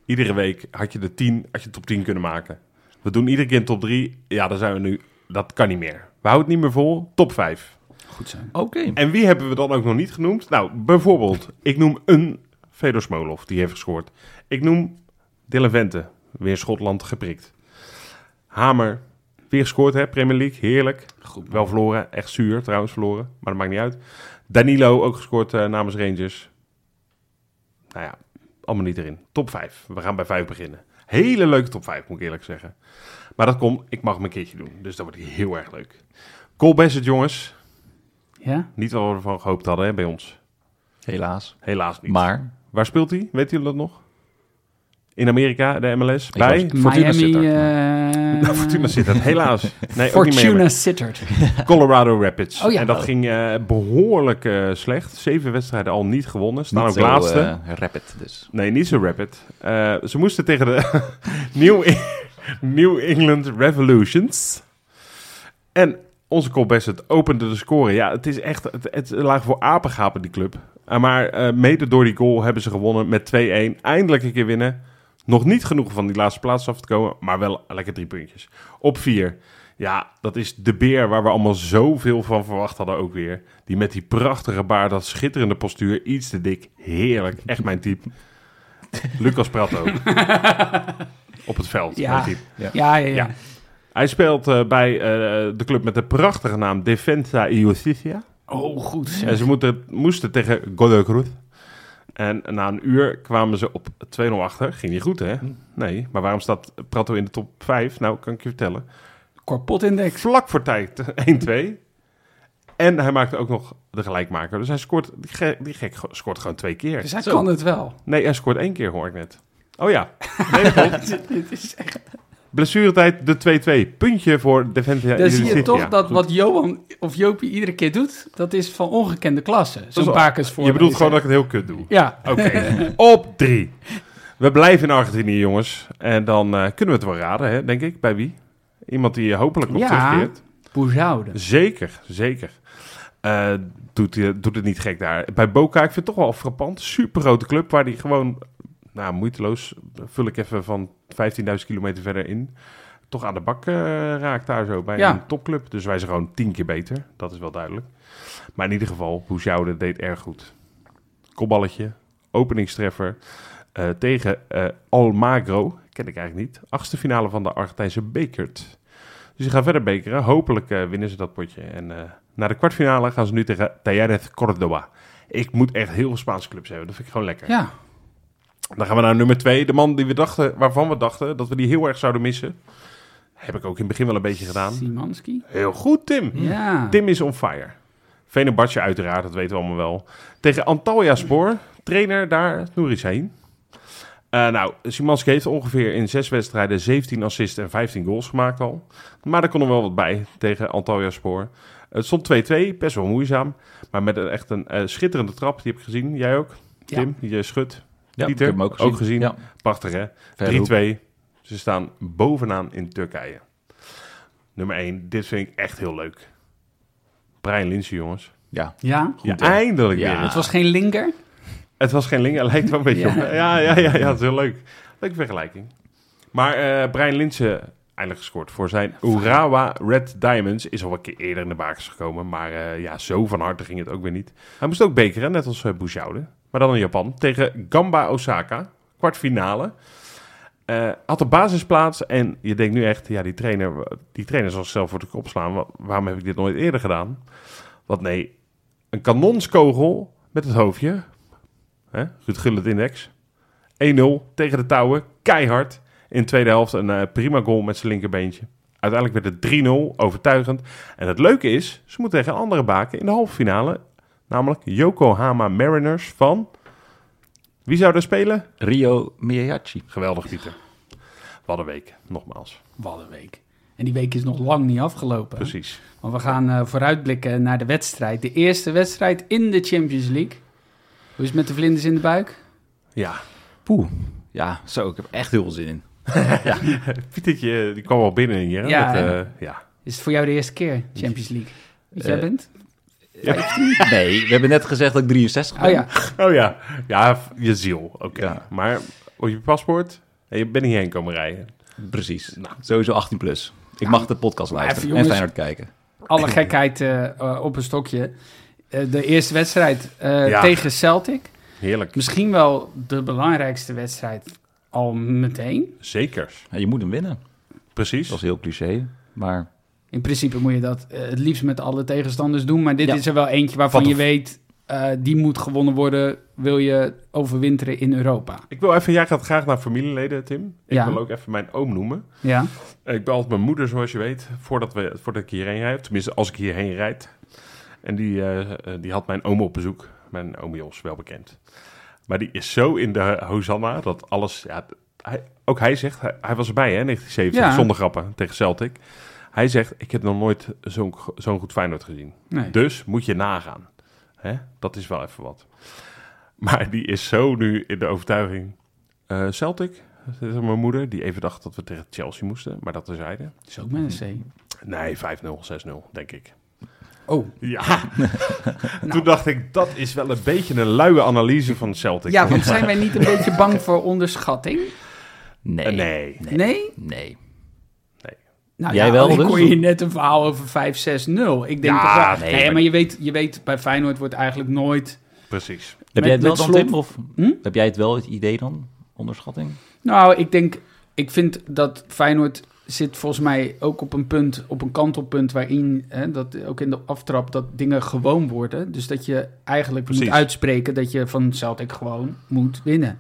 Iedere week had je de 10, had je top 10 kunnen maken. We doen iedere keer een top 3. Ja, dan zijn we nu... Dat kan niet meer. We houden het niet meer vol. Top 5. goed zo. Oké. En wie hebben we dan ook nog niet genoemd? Nou, bijvoorbeeld, ik noem een Fedor Smolov, die heeft gescoord. Ik noem Dylan Vente, weer Schotland geprikt. Hamer, weer gescoord hè, Premier League, heerlijk. Goed, Wel verloren, echt zuur trouwens verloren, maar dat maakt niet uit. Danilo ook gescoord eh, namens Rangers. Nou ja, allemaal niet erin. Top 5, we gaan bij 5 beginnen. Hele leuke top 5, moet ik eerlijk zeggen. Maar dat komt, ik mag hem een keertje doen, dus dat wordt heel erg leuk. Cole Bassett, jongens. Ja? Niet wat we ervan gehoopt hadden hè, bij ons. Helaas. Helaas niet. Maar Waar speelt hij? Weet jullie dat nog? In Amerika, de MLS? Ik bij? was- Fortuna Miami... Sittard. Nou, Fortuna zit het. Helaas. Nee, ook niet Fortuna. Sittard. Colorado Rapids. Oh ja. En dat ging eh, behoorlijk eh, slecht. Zeven wedstrijden al niet gewonnen. Staan niet ook zo laatste. eh, rapid dus. Nee, niet zo rapid. Eh, ze moesten tegen de New, New England Revolutions. En onze Cole Bassett opende de score. Ja, het is echt... Het, het lag voor apengapen, die club. Eh, maar eh, mede door die goal hebben ze gewonnen met 2-1. Eindelijk een keer winnen. Nog niet genoeg van die laatste plaats af te komen. Maar wel lekker drie puntjes. Op vier. Ja, dat is de beer waar we allemaal zoveel van verwacht hadden ook weer. Die met die prachtige baard, dat schitterende postuur. Iets te dik. Heerlijk. Echt mijn type. Lucas Prato. Op het veld. Ja. Ja, ja, ja. Ja. Hij speelt eh, bij eh, de club met de prachtige naam Defensa y Justicia. Oh, goed. zeg. En ze moeten, moesten tegen Godoy Cruz. En na een uur kwamen ze op 2-0 achter. Ging niet goed, hè? Nee, maar waarom staat Prato in de top 5? Nou, kan ik je vertellen. Corpot-index. Vlak voor tijd 1-2. En hij maakte ook nog de gelijkmaker. Dus hij scoort, die, ge- die gek scoort gewoon twee keer. Dus hij Zo. kan het wel. Nee, hij scoort één keer, hoor ik net. Oh ja. Nee. Dit is echt... Blessuretijd de 2-2. Puntje voor Defensie. Dan zie je toch dat wat Johan of Jopie iedere keer doet, dat is van ongekende klasse. Zo'n bakers voor. Je bedoelt gewoon dat ik het heel kut doe. Ja, Oké, op drie. We blijven in Argentinië, jongens. En dan eh, kunnen we het wel raden, hè, denk ik. Bij wie? Iemand die hopelijk nog Ja. terugkeert. Boezouden. Zeker, zeker. Eh, doet, doet het niet gek daar. Bij Boca, ik vind het toch wel frappant. Super grote club, waar die gewoon, nou moeiteloos, vul ik even van 15.000 kilometer verder in. Toch aan de bak eh, raakt daar zo bij Ja. een topclub. Dus wij zijn gewoon tien keer beter. Dat is wel duidelijk. Maar in ieder geval, Boesjoude deed erg goed. Kopballetje, openingstreffer eh, tegen eh, Almagro. Ken ik eigenlijk niet. Achtste finale van de Argentijnse Bekert. Dus die gaan verder bekeren. Hopelijk winnen ze dat potje. En naar de kwartfinale gaan ze nu tegen Talleres Cordoba. Ik moet echt heel veel Spaanse clubs hebben. Dat vind ik gewoon lekker. Ja, Dan gaan we naar nummer twee. De man die we dachten, waarvan we dachten dat we die heel erg zouden missen. Heb ik ook in het begin wel een beetje gedaan. Simanski. Heel goed, Tim. Ja. Tim is on fire. Venebatje uiteraard, dat weten we allemaal wel. Tegen Antalya Spoor, trainer daar, Nouri Sahin. Eh, nou, Simanski heeft ongeveer in zes wedstrijden 17 assists en 15 goals gemaakt al. Maar er kon er wel wat bij tegen Antalya Spoor. Het stond 2-2, best wel moeizaam. Maar met een, echt een eh, schitterende trap, die heb ik gezien. Jij ook. Tim? Die je schudt. Ja, Pieter, ik heb hem ook gezien. ook gezien. Ja, Prachtig hè? 3-2. verder Ze staan bovenaan in Turkije. Nummer 1, dit vind ik echt heel leuk. Brian Linsen, jongens. Ja, Ja. Eindelijk Ja. weer. Het was geen linker. Het was geen Linker, lijkt wel een beetje Ja. op. Ja, ja, ja, ja, het is heel leuk. Leuke vergelijking. Maar eh Brian Linsen, eindelijk gescoord voor zijn Urawa Red Diamonds. Is al een keer eerder in de bakens gekomen, maar eh, ja, zo van harte ging het ook weer niet. Hij moest ook bekeren, net als uh, maar dan in Japan. Tegen Gamba Osaka, kwartfinale. Eh had de basisplaats en je denkt nu echt, ja, die trainer, die trainer zal zichzelf voor de kop slaan. Wa- waarom heb ik dit nooit eerder gedaan? Want nee, een kanonskogel met het hoofdje. Hè? Ruud index. 1-0 tegen de touwen, keihard. In de tweede helft een eh, prima goal met zijn linkerbeentje. Uiteindelijk werd het 3-0, overtuigend. En het leuke is, ze moeten tegen andere baken in de halve finale. Namelijk Yokohama Mariners van... Wie zou daar spelen? Rio Miyachi. Geweldig, Pieter. Wat een week, nogmaals. Wat een week. En die week is nog lang niet afgelopen. Precies. Want we gaan eh, vooruitblikken naar de wedstrijd. De eerste wedstrijd in de Champions League. Hoe is het met de vlinders in de buik? Ja, Poeh. Ja, zo, ik heb echt heel veel zin in. Pietertje die kwam wel binnen hier. hè, Ja, met, eh, ja. Is het voor jou de eerste keer Champions League? Wie jij Eh, bent? Nee, we hebben net gezegd dat ik 63 ben. Oh ja. Oh ja, ja, je ziel. Oké. Ja. Maar op je paspoort, en je bent hierheen komen rijden. Precies. Nou, sowieso 18 plus. Ik mag de podcast luisteren even, en. Feyenoord kijken. Alle gekheid eh, eh, op een stokje. Eh, de eerste wedstrijd eh, Ja. tegen Celtic. Heerlijk. Misschien wel de belangrijkste wedstrijd al meteen. Zeker. Ja, je moet hem winnen. Precies. Dat is heel cliché, maar In principe moet je dat eh, het liefst met alle tegenstanders doen. Maar dit Ja. is er wel eentje waarvan Wat je weet... eh, die moet gewonnen worden, wil je overwinteren in Europa. Ik wil even, jij gaat graag naar familieleden, Tim. Ik Ja. wil ook even mijn oom noemen. Ja, Eh, Ik ben altijd mijn moeder, zoals je weet, voordat, we, voordat ik hierheen rijd. Tenminste, als ik hierheen rijd. En die, die had mijn oom op bezoek. Mijn oom Jos, wel bekend. Maar die is zo in de Hosanna dat alles... Ja, hij, ook hij zegt, hij, hij was erbij hè, in 1970, Ja. zonder grappen, tegen Celtic. Hij zegt, ik heb nog nooit zo'n zo'n goed Feyenoord gezien. nee. Dus moet je nagaan. Hè? Dat is wel even wat. Maar die is zo nu in de overtuiging. eh, Celtic, dat is mijn moeder, die even dacht dat we tegen Chelsea moesten. Maar dat terzijde. Dat is ook met een C. Nee, 5-0, 6-0, denk ik. Oh, Ja. Toen dacht ik, dat is wel een beetje een luie analyse van Celtic. ja, want zijn wij niet een beetje bang voor onderschatting? nee. Eh, nee. Nee? Nee. Nou, Jij ja, wel, Ik dus? hoor je net een verhaal over 5-6-0. Ik denk Ja, wel... nee, Nee, maar- je weet, je weet, bij Feyenoord wordt eigenlijk nooit... Precies. Heb Met- jij het wel dan, Tim? Of Hm? heb jij het wel het idee dan? Onderschatting? Nou, ik denk... Ik vind dat Feyenoord zit volgens mij ook op een punt, op een kantelpunt waarin, hè, dat ook in de aftrap, dat dingen gewoon worden. Dus dat je eigenlijk Precies. moet uitspreken dat je van Celtic gewoon moet winnen.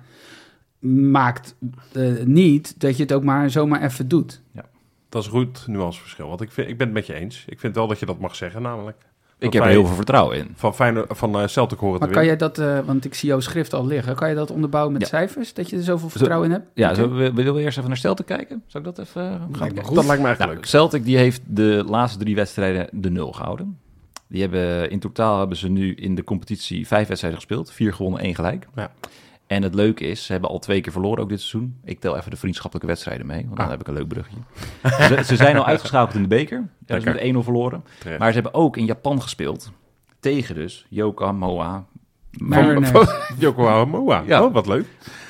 Maakt eh, niet dat je het ook maar zomaar even doet. Dat is een goed nuanceverschil. Want ik, vind, ik ben het met je eens. Ik vind wel dat je dat mag zeggen, namelijk. Ik Dat heb er wij heel veel vertrouwen in. Van, Feyenoord, van eh, Celtic horen Maar te kan jij dat, eh, want ik zie jouw schrift al liggen, kan je dat onderbouwen met Ja. cijfers? Dat je er zoveel vertrouwen in hebt? Ja, zo, we, we willen eerst even naar Celtic kijken. Zal ik dat even eh, gaan kijken? goed. Dat lijkt me echt Nou, leuk. Celtic die heeft de laatste drie wedstrijden de nul gehouden. Die hebben, in totaal hebben ze nu in de competitie vijf wedstrijden gespeeld. Vier gewonnen, één gelijk. Ja. En het leuke is, ze hebben al twee keer verloren ook dit seizoen. Ik tel even de vriendschappelijke wedstrijden mee, want dan Ah. heb ik een leuk brugje. ze, ze zijn al uitgeschakeld in de beker. Daar hebben ze Lekker. met 1-0 verloren. Terecht. Maar ze hebben ook in Japan gespeeld. Tegen dus Yokohama. Yokohama. Ja. Oh, wat leuk.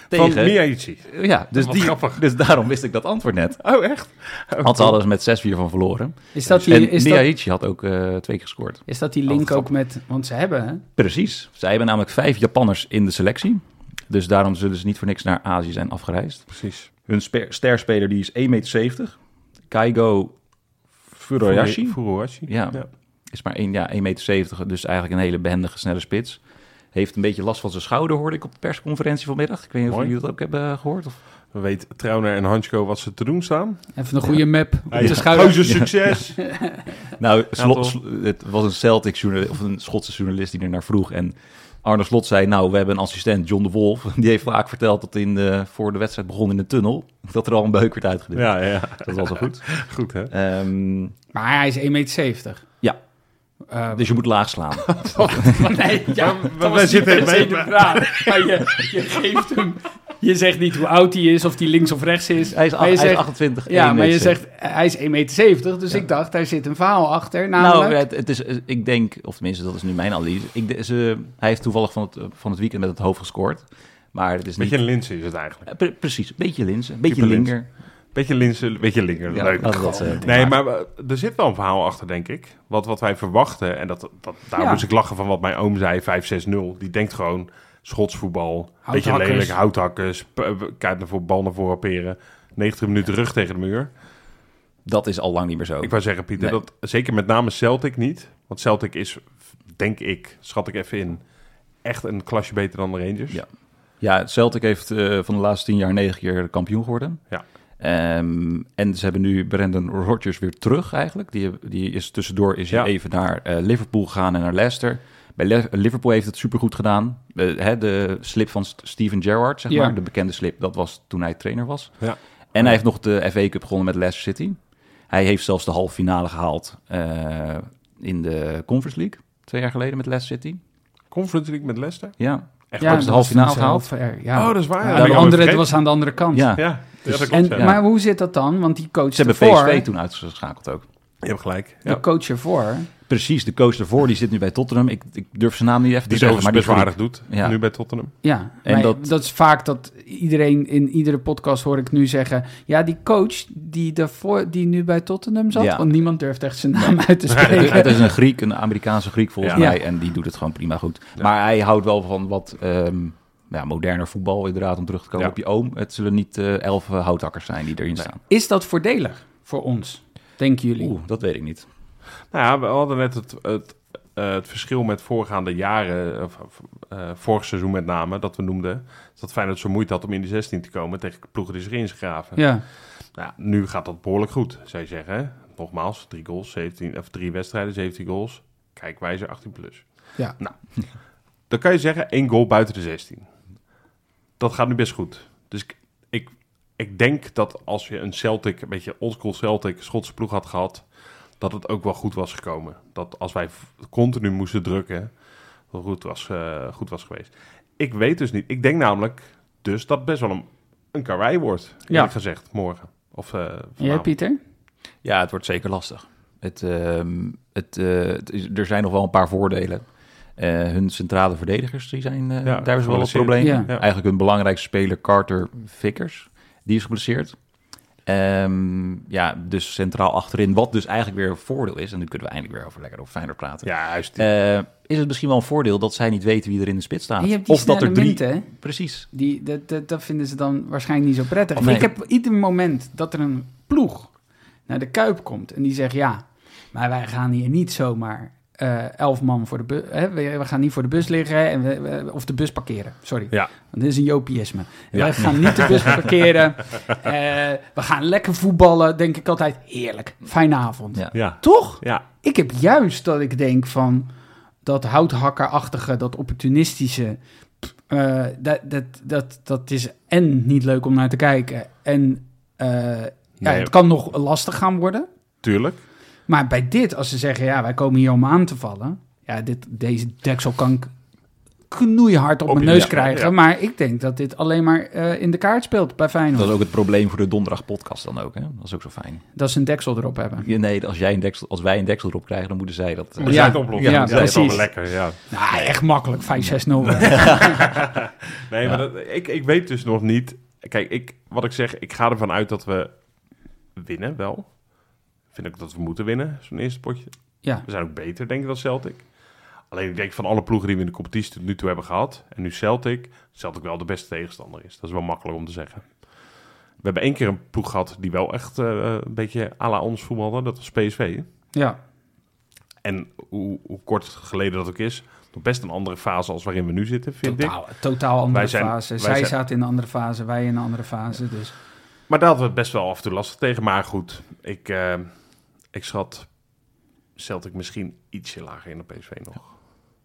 Tegen, Van Miyaichi. ja, dus, die, grappig. dus daarom wist ik dat antwoord net. Oh, echt? Oh, Want ze hadden ze met 6-4 van verloren. Is dat die, en is dat, had ook eh, twee keer gescoord. is dat die link ook met, want ze hebben, hè? Precies. Zij hebben namelijk vijf Japanners in de selectie. Dus daarom zullen ze niet voor niks naar Azië zijn afgereisd. Precies. Hun spe- sterspeler die is 1,70 meter. Kaigo Furuhashi. Furuhashi. Ja. Is maar 1, ja, 1,70 meter. Dus eigenlijk een hele behendige, snelle spits. Heeft een beetje last van zijn schouder, hoorde ik op de persconferentie vanmiddag. Ik weet niet of jullie dat ook hebben gehoord. Of... We weten Trauner en Hansko wat ze te doen staan. Even een goede map op de schouder. Succes. Nou, Slot- het was een Celtic journalist, of een Schotse journalist die er naar vroeg. En Arne Slot zei, nou, we hebben een assistent, John de Wolf. Die heeft vaak verteld dat in de, voor de wedstrijd begon in de tunnel, dat er al een beuk werd uitgedeeld. ja, ja. Dat was wel goed. Goed, hè? Ehm, Maar hij is 1,70 meter. Ja. Eh, dus je moet laag slaan. nee, ja, Maar- maar dat wij zitten-. Maar je, je geeft hem... Je zegt niet hoe oud hij is, of hij links of rechts is. Hij is, Maar ach- je hij is zegt- 28. Ja, maar je 1,70. zegt, hij is 1,70 meter, dus ik dacht, daar zit een verhaal achter. Namelijk, Nou, het, het is, eh, ik denk, of tenminste, dat is nu mijn analyse. Ik, ze, hij heeft toevallig van het, van het weekend met het hoofd gescoord. Maar het is niet... Beetje een linse is het eigenlijk. Eh, pre- precies, een beetje een beetje Type linger. Beetje linse, beetje linger. Ja, Leuk. dat zeggen. Nee, maar eh, er zit wel een verhaal achter, denk ik. Wat, wat wij verwachten, en dat, dat, daar Ja. moest ik lachen van wat mijn oom zei, 5-6-0. Die denkt gewoon schotsvoetbal, beetje lelijk, houthakkers, kijk naar voor bal naar voren peren. 90 minuten rug tegen de muur. Dat is al lang niet meer zo. Ik wou zeggen, Pieter, Nee. dat zeker met name Celtic niet. Want Celtic is, denk ik, schat ik even in, echt een klasje beter dan de Rangers. Ja. Ja, Celtic heeft eh, van de laatste tien jaar negen keer kampioen geworden. Ja. Ehm, en ze hebben nu Brandon Rodgers weer terug eigenlijk. Die, die is tussendoor is hij Ja. even naar eh, Liverpool gegaan en naar Leicester. Bij Liverpool heeft het supergoed gedaan. Eh, hè, de slip van St- Steven Gerrard, zeg Ja. maar. De bekende slip, dat was toen hij trainer was. Ja. En hij heeft nog de FA Cup gewonnen met Leicester City. Hij heeft zelfs de halve finale gehaald eh, in de Conference League. Twee jaar geleden met Leicester City. Conference League met Leicester. Ja, Echt ja, de halve finale was gehaald. eh, Ja. Oh, dat is waar. Ja, de andere, het was aan de andere kant. Ja. Ja, ja, dat En. Maar hoe zit dat dan? Want die coach Ze hebben ervoor, PSV toen uitgeschakeld ook. Je hebt gelijk. de coach ervoor, Precies, de coach ervoor, die zit nu bij Tottenham. Ik, ik durf zijn naam niet even Die te zeggen, maar die best waardig doet, Ja. nu bij Tottenham. Ja, En dat... dat- is vaak dat iedereen in iedere podcast hoor ik nu zeggen... Ja, die coach die, daarvoor, die nu bij Tottenham zat... Ja. want niemand durft echt zijn naam uit te spreken. het is een Griek, een Amerikaanse Griek volgens Ja. mij. En die doet het gewoon prima goed. Maar hij houdt wel van wat ehm, ja, moderner voetbal, inderdaad, om terug te komen Ja. op je oom. Het zullen niet eh, elf houthakkers zijn die erin staan. Is dat voordelig voor ons, denken jullie? Oeh, dat weet ik niet. Nou ja, we hadden net het, het, eh, het verschil met voorgaande jaren, of, eh, vorig seizoen met name, dat we noemden, dat Feyenoord zo moeite had om in de 16 te komen tegen ploegen die zich ingegraven. Ja, Nou, nu gaat dat behoorlijk goed, zou je zeggen. Hè? Nogmaals, drie goals, 17, of drie wedstrijden, 17 goals. Kijkwijzer 18 plus. Ja. Nou, dan kan je zeggen één goal buiten de 16. Dat gaat nu best goed. Dus ik, ik, ik denk dat als je een Celtic, een beetje oldschool Celtic, Schotse ploeg had gehad, dat het ook wel goed was gekomen. Dat als wij continu moesten drukken, dat goed was, eh, goed was geweest. Ik weet dus niet. Ik denk namelijk dus dat het best wel een, een karwei wordt, eerlijk Ja. gezegd, morgen. Of eh en jij vanavond. Pieter? Ja, het wordt zeker lastig. Het, ehm, het, eh, het is- er zijn nog wel een paar voordelen. Eh, hun centrale verdedigers, die zijn, eh, Ja, daar ze wel. Ja. Ja. Eigenlijk hun belangrijkste speler, Carter Vickers, die is geblesseerd. Ehm, ja, dus centraal achterin, wat dus eigenlijk weer een voordeel is, en nu kunnen we eindelijk weer over lekker over Feyenoord praten. Ja, juist. Eh, is het misschien wel een voordeel dat zij niet weten wie er in de spits staat? En je hebt die of dat er drie... minten? Precies. Die, dat, dat, dat vinden ze dan waarschijnlijk niet zo prettig. Nee. Ik heb ieder moment dat er een ploeg naar de Kuip komt en die zegt ja, maar wij gaan hier niet zomaar eh, elf man voor de bus, hè, we, we gaan niet voor de bus liggen en we, we- of de bus parkeren, sorry. Ja. Dit is een jopiësme. Ja. Wij gaan niet de bus parkeren, Eh, we gaan lekker voetballen, denk ik altijd, heerlijk, fijne avond. Ja. Ja. Toch? Ja. Ik heb juist dat ik denk van dat houthakkerachtige, dat opportunistische. eh, dat, dat, dat, dat is en niet leuk om naar te kijken. En eh, ja, het kan nog lastig gaan worden. Tuurlijk. Maar bij dit, als ze zeggen, ja, wij komen hier om aan te vallen. Ja, dit, deze deksel kan ik knoeihard op, Op mijn neus ja, krijgen. ja. Maar ik denk dat dit alleen maar eh, in de kaart speelt bij Feyenoord. Dat is ook het probleem voor de donderdag podcast dan ook. Hè? Dat is ook zo fijn. Dat ze een deksel erop hebben. Ja, nee, als, jij een deksel, als wij een deksel erop krijgen, dan moeten zij dat... We Ja. oplossen. Ja, Ja, dat is precies. wel lekker, ja. Nou, echt makkelijk. 5-6-0. Nee, maar dat, ik, ik weet dus nog niet... Kijk, ik, wat ik zeg, ik ga ervan uit dat we winnen wel. Vind ik dat we moeten winnen, zo'n eerste potje. ja. We zijn ook beter, denk ik, dan Celtic. Alleen ik denk van alle ploegen die we in de competitie tot nu toe hebben gehad... en nu Celtic, Celtic wel de beste tegenstander is. Dat is wel makkelijk om te zeggen. We hebben één keer een ploeg gehad die wel echt eh, een beetje à la ons voetbalde. Dat was PSV. ja. En hoe, hoe kort geleden dat ook is... nog best een andere fase als waarin we nu zitten, vind ik. Totaal, totaal andere Wij zijn- fase. Zij zijn- zaten in een andere fase, wij in een andere fase. Dus Maar daar hadden we het best wel af en toe lastig tegen. Maar goed, ik, eh, ik schat Celtic misschien ietsje lager in de PSV nog.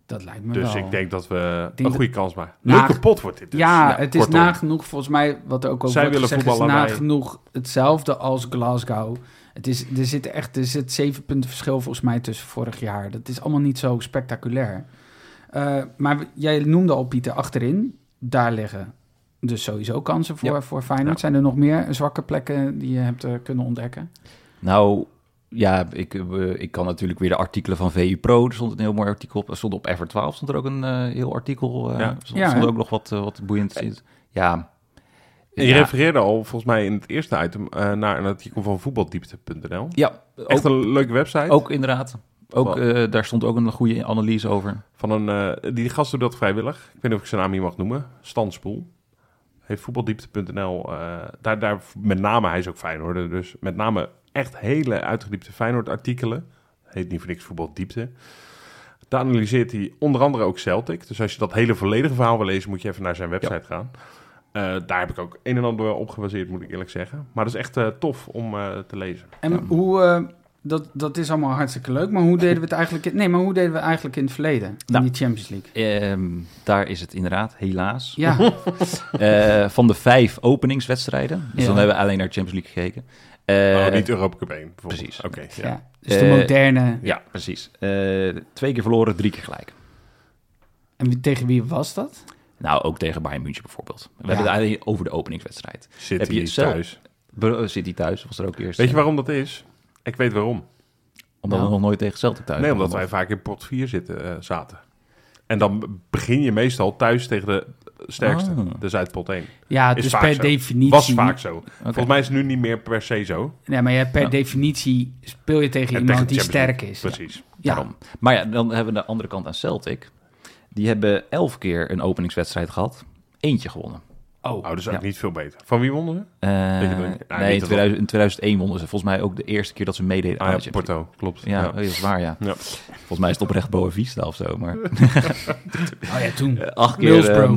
dat lijkt me Dus wel. ik denk dat we denk een goede kans maken. Leuke pot wordt dit dus. ja, het is nagenoeg, volgens mij, wat er ook over Zij wordt willen gezegd, is nagenoeg hetzelfde als Glasgow. Het is, er zit echt er zit zeven punten verschil volgens mij tussen vorig jaar. Dat is allemaal niet zo spectaculair. Eh, maar jij noemde al Pieter achterin. Daar liggen dus sowieso kansen voor, Ja. voor Feyenoord. Ja. Zijn er nog meer zwakke plekken die je hebt eh, kunnen ontdekken? Nou, ja, ik, eh, ik kan natuurlijk weer de artikelen van VU Pro. Er stond een heel mooi artikel op. Er stond op Ever 12 stond er ook een eh, heel artikel. eh Ja. Er stond, Ja, stond hè? ook nog wat, wat boeiend in. Ja. Je ja, refereerde al volgens mij in het eerste item eh, naar een artikel van voetbaldiepte.nl. ja, Echt ook, een leuke website. ook inderdaad. Ook, eh, daar stond ook een goede analyse over. Van een, eh, die gast doet dat vrijwillig. Ik weet niet of ik zijn naam hier mag noemen. Stan Spoel. Heeft voetbaldiepte.nl. eh, daar, daar met name, hij is ook Feyenoorder. Dus met name echt hele uitgediepte Feyenoord artikelen. Heet niet voor niks voetbaldiepte. Daar analyseert hij onder andere ook Celtic. Dus als je dat hele volledige verhaal wil lezen, moet je even naar zijn website gaan. Eh, daar heb ik ook een en ander op gebaseerd, moet ik eerlijk zeggen. Maar dat is echt eh, tof om eh, te lezen. En hoe, eh, dat, dat is allemaal hartstikke leuk, maar hoe deden we het eigenlijk... In, nee, maar hoe deden we eigenlijk in het verleden, in Nou. die Champions League? Ehm, daar is het inderdaad, helaas. Ja, Eh, van de vijf openingswedstrijden. Dus Ja. dan hebben we alleen naar de Champions League gekeken. Oh, niet Europa Cup 1, bijvoorbeeld. precies. Oké, ja. ja. dus de Eh, moderne... Ja, precies. Eh, twee keer verloren, drie keer gelijk. En wie- tegen wie was dat? Nou, ook tegen Bayern München bijvoorbeeld. We Ja. hebben het eigenlijk over de openingswedstrijd. Zit Heb je thuis. Bro- City thuis was er ook eerst. Weet je waarom dat is? Ik weet waarom. Omdat Nou. we nog nooit tegen Celtic thuis Nee, omdat wij vaak in pot 4 zitten, eh, zaten. En dan begin je meestal thuis tegen de sterkste. Ah. Dus uit pot 1. Ja, Is dus per zo. definitie... Was vaak zo. Volgens mij is het nu niet meer per se zo. Nee, maar ja, per Ja. definitie speel je tegen En iemand tegen die de Champions sterk is. Precies. Ja. Daarom. Maar ja, dan hebben we de andere kant aan Celtic. Die hebben elf keer een openingswedstrijd gehad. Eentje gewonnen. Oh, Oh, dus eigenlijk Ja. niet veel beter. Van wie wonnen ze? Eh? Nou, nee, in, niet dat 2000, in 2001 wonnen ze volgens mij ook de eerste keer dat ze meededen Ah aan ja, Champions Porto. Klopt. Ja, Ja. dat is waar, ja. Ja. Volgens mij is het oprecht Boa Vista of zo. Maar oh ja, toen. eh, acht keer... Ehm,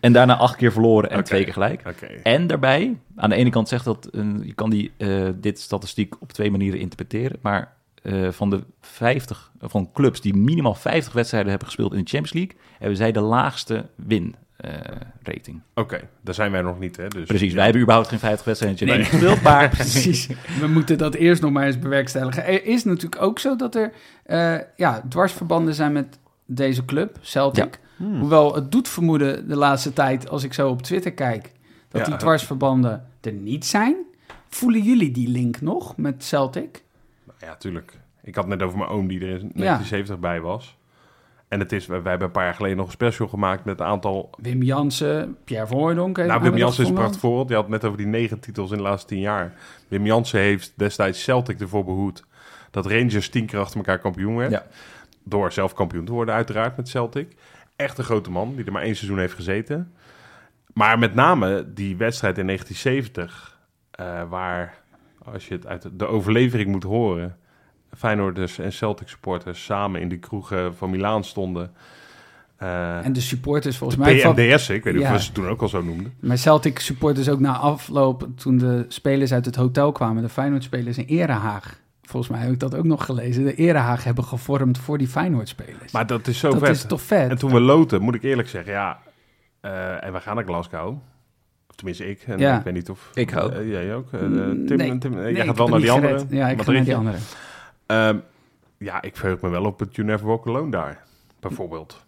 en daarna acht keer verloren en twee keer gelijk. Oké. En daarbij, aan de ene kant zegt dat, een- je kan die, eh, dit statistiek op twee manieren interpreteren, maar eh, van de 50, van clubs die minimaal 50 wedstrijden hebben gespeeld in de Champions League, hebben zij de laagste win eh, rating. Oké, daar zijn wij nog niet, hè? Dus, Precies, wij hebben überhaupt geen 50 wedstrijden League gespeeld, maar Precies. We moeten dat eerst nog maar eens bewerkstelligen. Er is natuurlijk ook zo dat er eh, ja, dwarsverbanden zijn met deze club, Celtic. Hoewel het doet vermoeden de laatste tijd, als ik zo op Twitter kijk, dat Ja. die dwarsverbanden er niet zijn. Voelen jullie die link nog met Celtic? Ja, tuurlijk. Ik had het net over mijn oom die er in 1970 bij was. En het is, wij, hebben een paar jaar geleden nog een special gemaakt met een aantal... Wim Jansen, Pierre heeft- Nou, Wim Jansen is een prachtig voorbeeld. Die had net over die negen titels in de laatste tien jaar. Wim Jansen heeft destijds Celtic ervoor behoed dat Rangers tien keer achter elkaar kampioen werd. Ja. Door zelf kampioen te worden uiteraard met Celtic. Echt een grote man, die er maar één seizoen heeft gezeten. Maar met name die wedstrijd in 1970, eh, waar... als je het uit de overlevering moet horen. Feyenoorders en Celtic supporters samen in de kroegen van Milaan stonden. Eh, En de supporters volgens de mij... van- PMDS, ik weet niet Ja. of we ze toen ook al zo noemden. Maar Celtic supporters ook na afloop, toen de spelers uit het hotel kwamen, de Feyenoord-spelers in Erehaag. Volgens mij heb ik dat ook nog gelezen. De Erehaag hebben gevormd voor die Feyenoord-spelers. Maar dat is zo dat vet. is toch vet? En toen we loten, moet ik eerlijk zeggen, ja. eh, en we gaan naar Glasgow. Of tenminste ik. En Ja. ik weet niet of... Ik ook. eh, jij ook. Tim, nee. Tim, Nee, jij ik gaat wel naar die andere. Ja, ik ga naar die andere. Ehm, ja, ik verheug me wel op het You Never Walk Alone daar, bijvoorbeeld.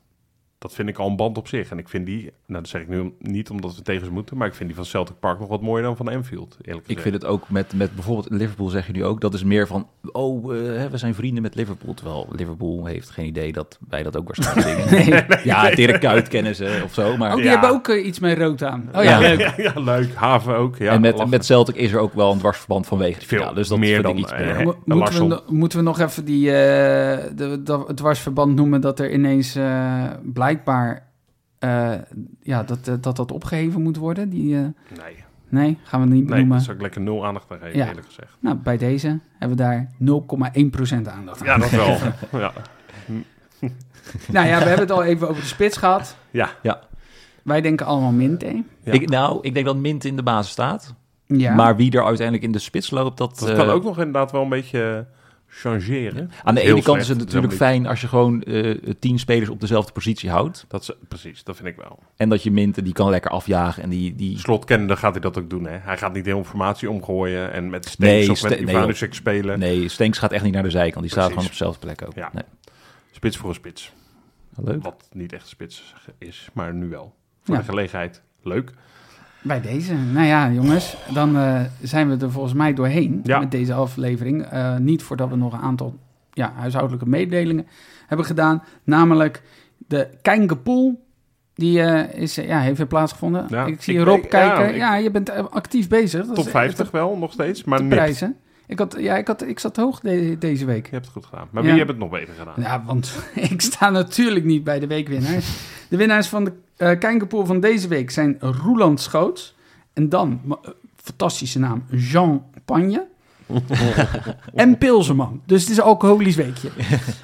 Dat vind ik al een band op zich. En ik vind die, nou dat zeg ik nu niet omdat we tegen ze moeten, maar ik vind die van Celtic Park nog wat mooier dan van Anfield, eerlijk Ik vind het ook met, met bijvoorbeeld Liverpool, zeg je nu ook, dat is meer van, oh, eh, hè, we zijn vrienden met Liverpool. Terwijl Liverpool heeft geen idee dat wij dat ook waarschijnlijk. Ja, Dirk Kuyt kennen ze of zo, maar... Oh, die Ja. hebben ook eh, iets met rood aan. Oh ja, Ja. leuk. Ja, ja, leuk. Haven ook. Ja, en met, lachen. met Celtic is er ook wel een dwarsverband vanwege de Veel finale. Dus dat meer vind dan, ik iets meer. Mo- en moeten, we, moeten we nog even die, eh, de, de, het dwarsverband noemen dat er ineens eh, blijkbaar eh, ja, dat, eh, dat dat opgeheven moet worden? Die, eh, Nee, nee, gaan we het niet nee noemen. daar zou ik lekker nul aandacht aan geven, Ja. eerlijk gezegd. Nou, bij deze hebben we daar 0,1% aandacht aan. Ja, dat wel. ja. Nou ja, we hebben het al even over de spits gehad. Ja. Wij denken allemaal mint, hè? Ja. Ik, nou, ik denk dat Mint in de basis staat. Ja. Maar wie er uiteindelijk in de spits loopt, dat... Dat kan ook nog inderdaad wel een beetje changeren. Aan de ene kant is het natuurlijk fijn als je gewoon eh, tien spelers op dezelfde positie houdt. Dat is, precies, dat vind ik wel. En dat je Mint, die kan lekker afjagen. En die, die, Slot kennende gaat hij dat ook doen. Hè? Hij gaat niet de informatie omgooien en met Nee, Stenks of met nee, Ivanovic spelen. nee, Stenks gaat echt niet naar de zijkant. Die staat gewoon op dezelfde plek ook. Ja. Nee. Spits voor een spits. Leuk. Wat niet echt spits is, maar nu wel. Voor Ja. de gelegenheid. Leuk. Bij deze. Nou ja, jongens, dan eh, zijn we er volgens mij doorheen Ja. met deze aflevering. Eh, niet voordat we nog een aantal ja, huishoudelijke mededelingen hebben gedaan. Namelijk de Kijngepoel. Die eh, is, ja, heeft weer plaatsgevonden. Ja, ik zie ik- Rob kijken. ja, je bent actief bezig. Dat Top is- 50 wel, nog steeds. Maar prijzen. Ik, had, ja, ik, had, ik zat hoog de- deze week. Je hebt het goed gedaan. Maar wie heeft het nog beter gedaan? Ja, want ik sta natuurlijk niet bij de weekwinnaars. De winnaars van de eh Kijngepoel van deze week zijn Roeland Schoots. En dan, eh, fantastische naam, Jean Pagne. en Pilseman. Dus het is een alcoholisch weekje.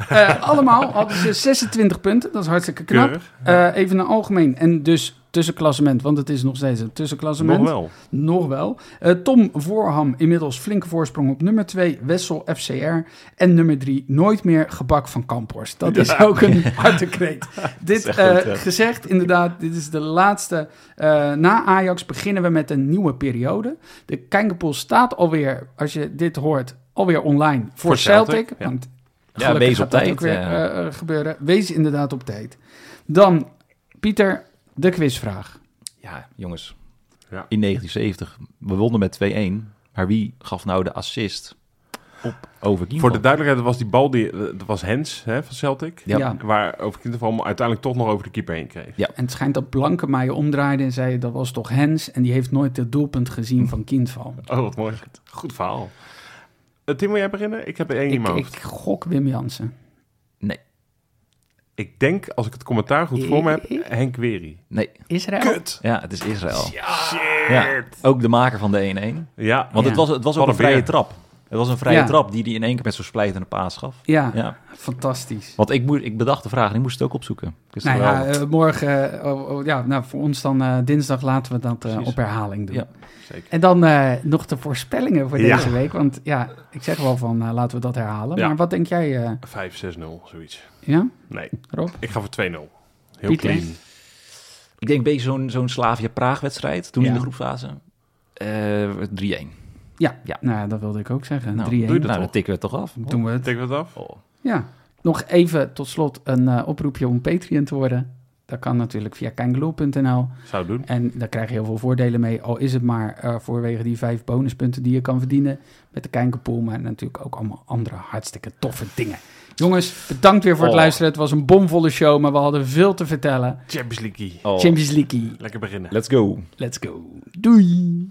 Eh, allemaal hadden ze 26 punten. Dat is hartstikke knap. Eh, even een algemeen en dus tussenklassement. Want het is nog steeds een tussenklassement. Nog wel. Nog wel. Eh, Tom Voorham inmiddels flinke voorsprong op nummer 2, Wessel FCR. En nummer 3, Nooit meer gebak van Kamphorst. Dat is ook een harde kreet. Dit eh, goed, ja. gezegd, inderdaad, dit is de laatste. eh, na Ajax beginnen we met een nieuwe periode. De Kijkerpool staat alweer, als je dit hoort, alweer online voor, Voor Celtic. Celtic, ja. Want Ja, wees gaat op dat tijd, ook weer ja. gebeuren. Wees inderdaad op tijd. Dan, Pieter, de quizvraag. Ja, jongens. Ja. In 1970, we wonnen met 2-1. Maar wie gaf nou de assist op over Voor de duidelijkheid, dat was die bal, die, eh, dat was Hens hè, van Celtic. Ja. Ja. Waar uiteindelijk toch nog over de keeper heen kreeg. En het schijnt dat Blankemeijer omdraaide en zei dat was toch Hens. En die heeft nooit het doelpunt gezien van Kindval. Oh, wat mooi. Goed verhaal. Uh, Tim, wil jij beginnen? Ik heb er één in Ik, mijn hoofd. ik gok Wim Jansen. Nee, Ik denk, als ik het commentaar goed voor me heb, Henk Wery. nee. Israël? Ja, het is Israël. Shit. Ja, ook de maker van de 1-1. Ja, Want Ja. het was, het was ook Wat een een vrije beer. trap. Het was een vrije Ja. trap die hij in één keer met zo'n splijtende paas gaf. Ja, Ja. fantastisch. Want ik, moet, ik bedacht de vraag en ik moest het ook opzoeken. Dus Nou wel- ja, eh, morgen, eh, oh, oh, ja, nou, voor ons dan eh, dinsdag laten we dat eh, op herhaling doen. Ja. zeker. En dan eh, nog de voorspellingen voor Ja. deze week. Want ja, ik zeg wel van laten we dat herhalen. Ja. Maar wat denk jij? eh, 5-6-0, zoiets. ja, Nee, Rob? ik ga voor 2-0. Heel Pieter? clean. Ik denk een beetje zo'n zo'n Slavia-Praag-wedstrijd toen Ja. in de groepfase. Eh 3-1. Ja, Ja. nou, dat wilde ik ook zeggen. Nou, 3-1. doe je dat Nou, dan tikken we het toch af. Doen we het. Tik wat af? Oh. Ja, nog even tot slot een eh, oproepje om Patreon te worden. Dat kan natuurlijk via kangaloo.nl. Zou doen. En daar krijg je heel veel voordelen mee. Al is het maar eh voorwege die vijf bonuspunten die je kan verdienen met de Kijkerpool. Maar natuurlijk ook allemaal andere hartstikke toffe dingen. Jongens, bedankt weer voor het Oh. luisteren. Het was een bomvolle show, maar we hadden veel te vertellen. Champions League. Oh. Champions League. Lekker beginnen. Let's go. Let's go. Doei.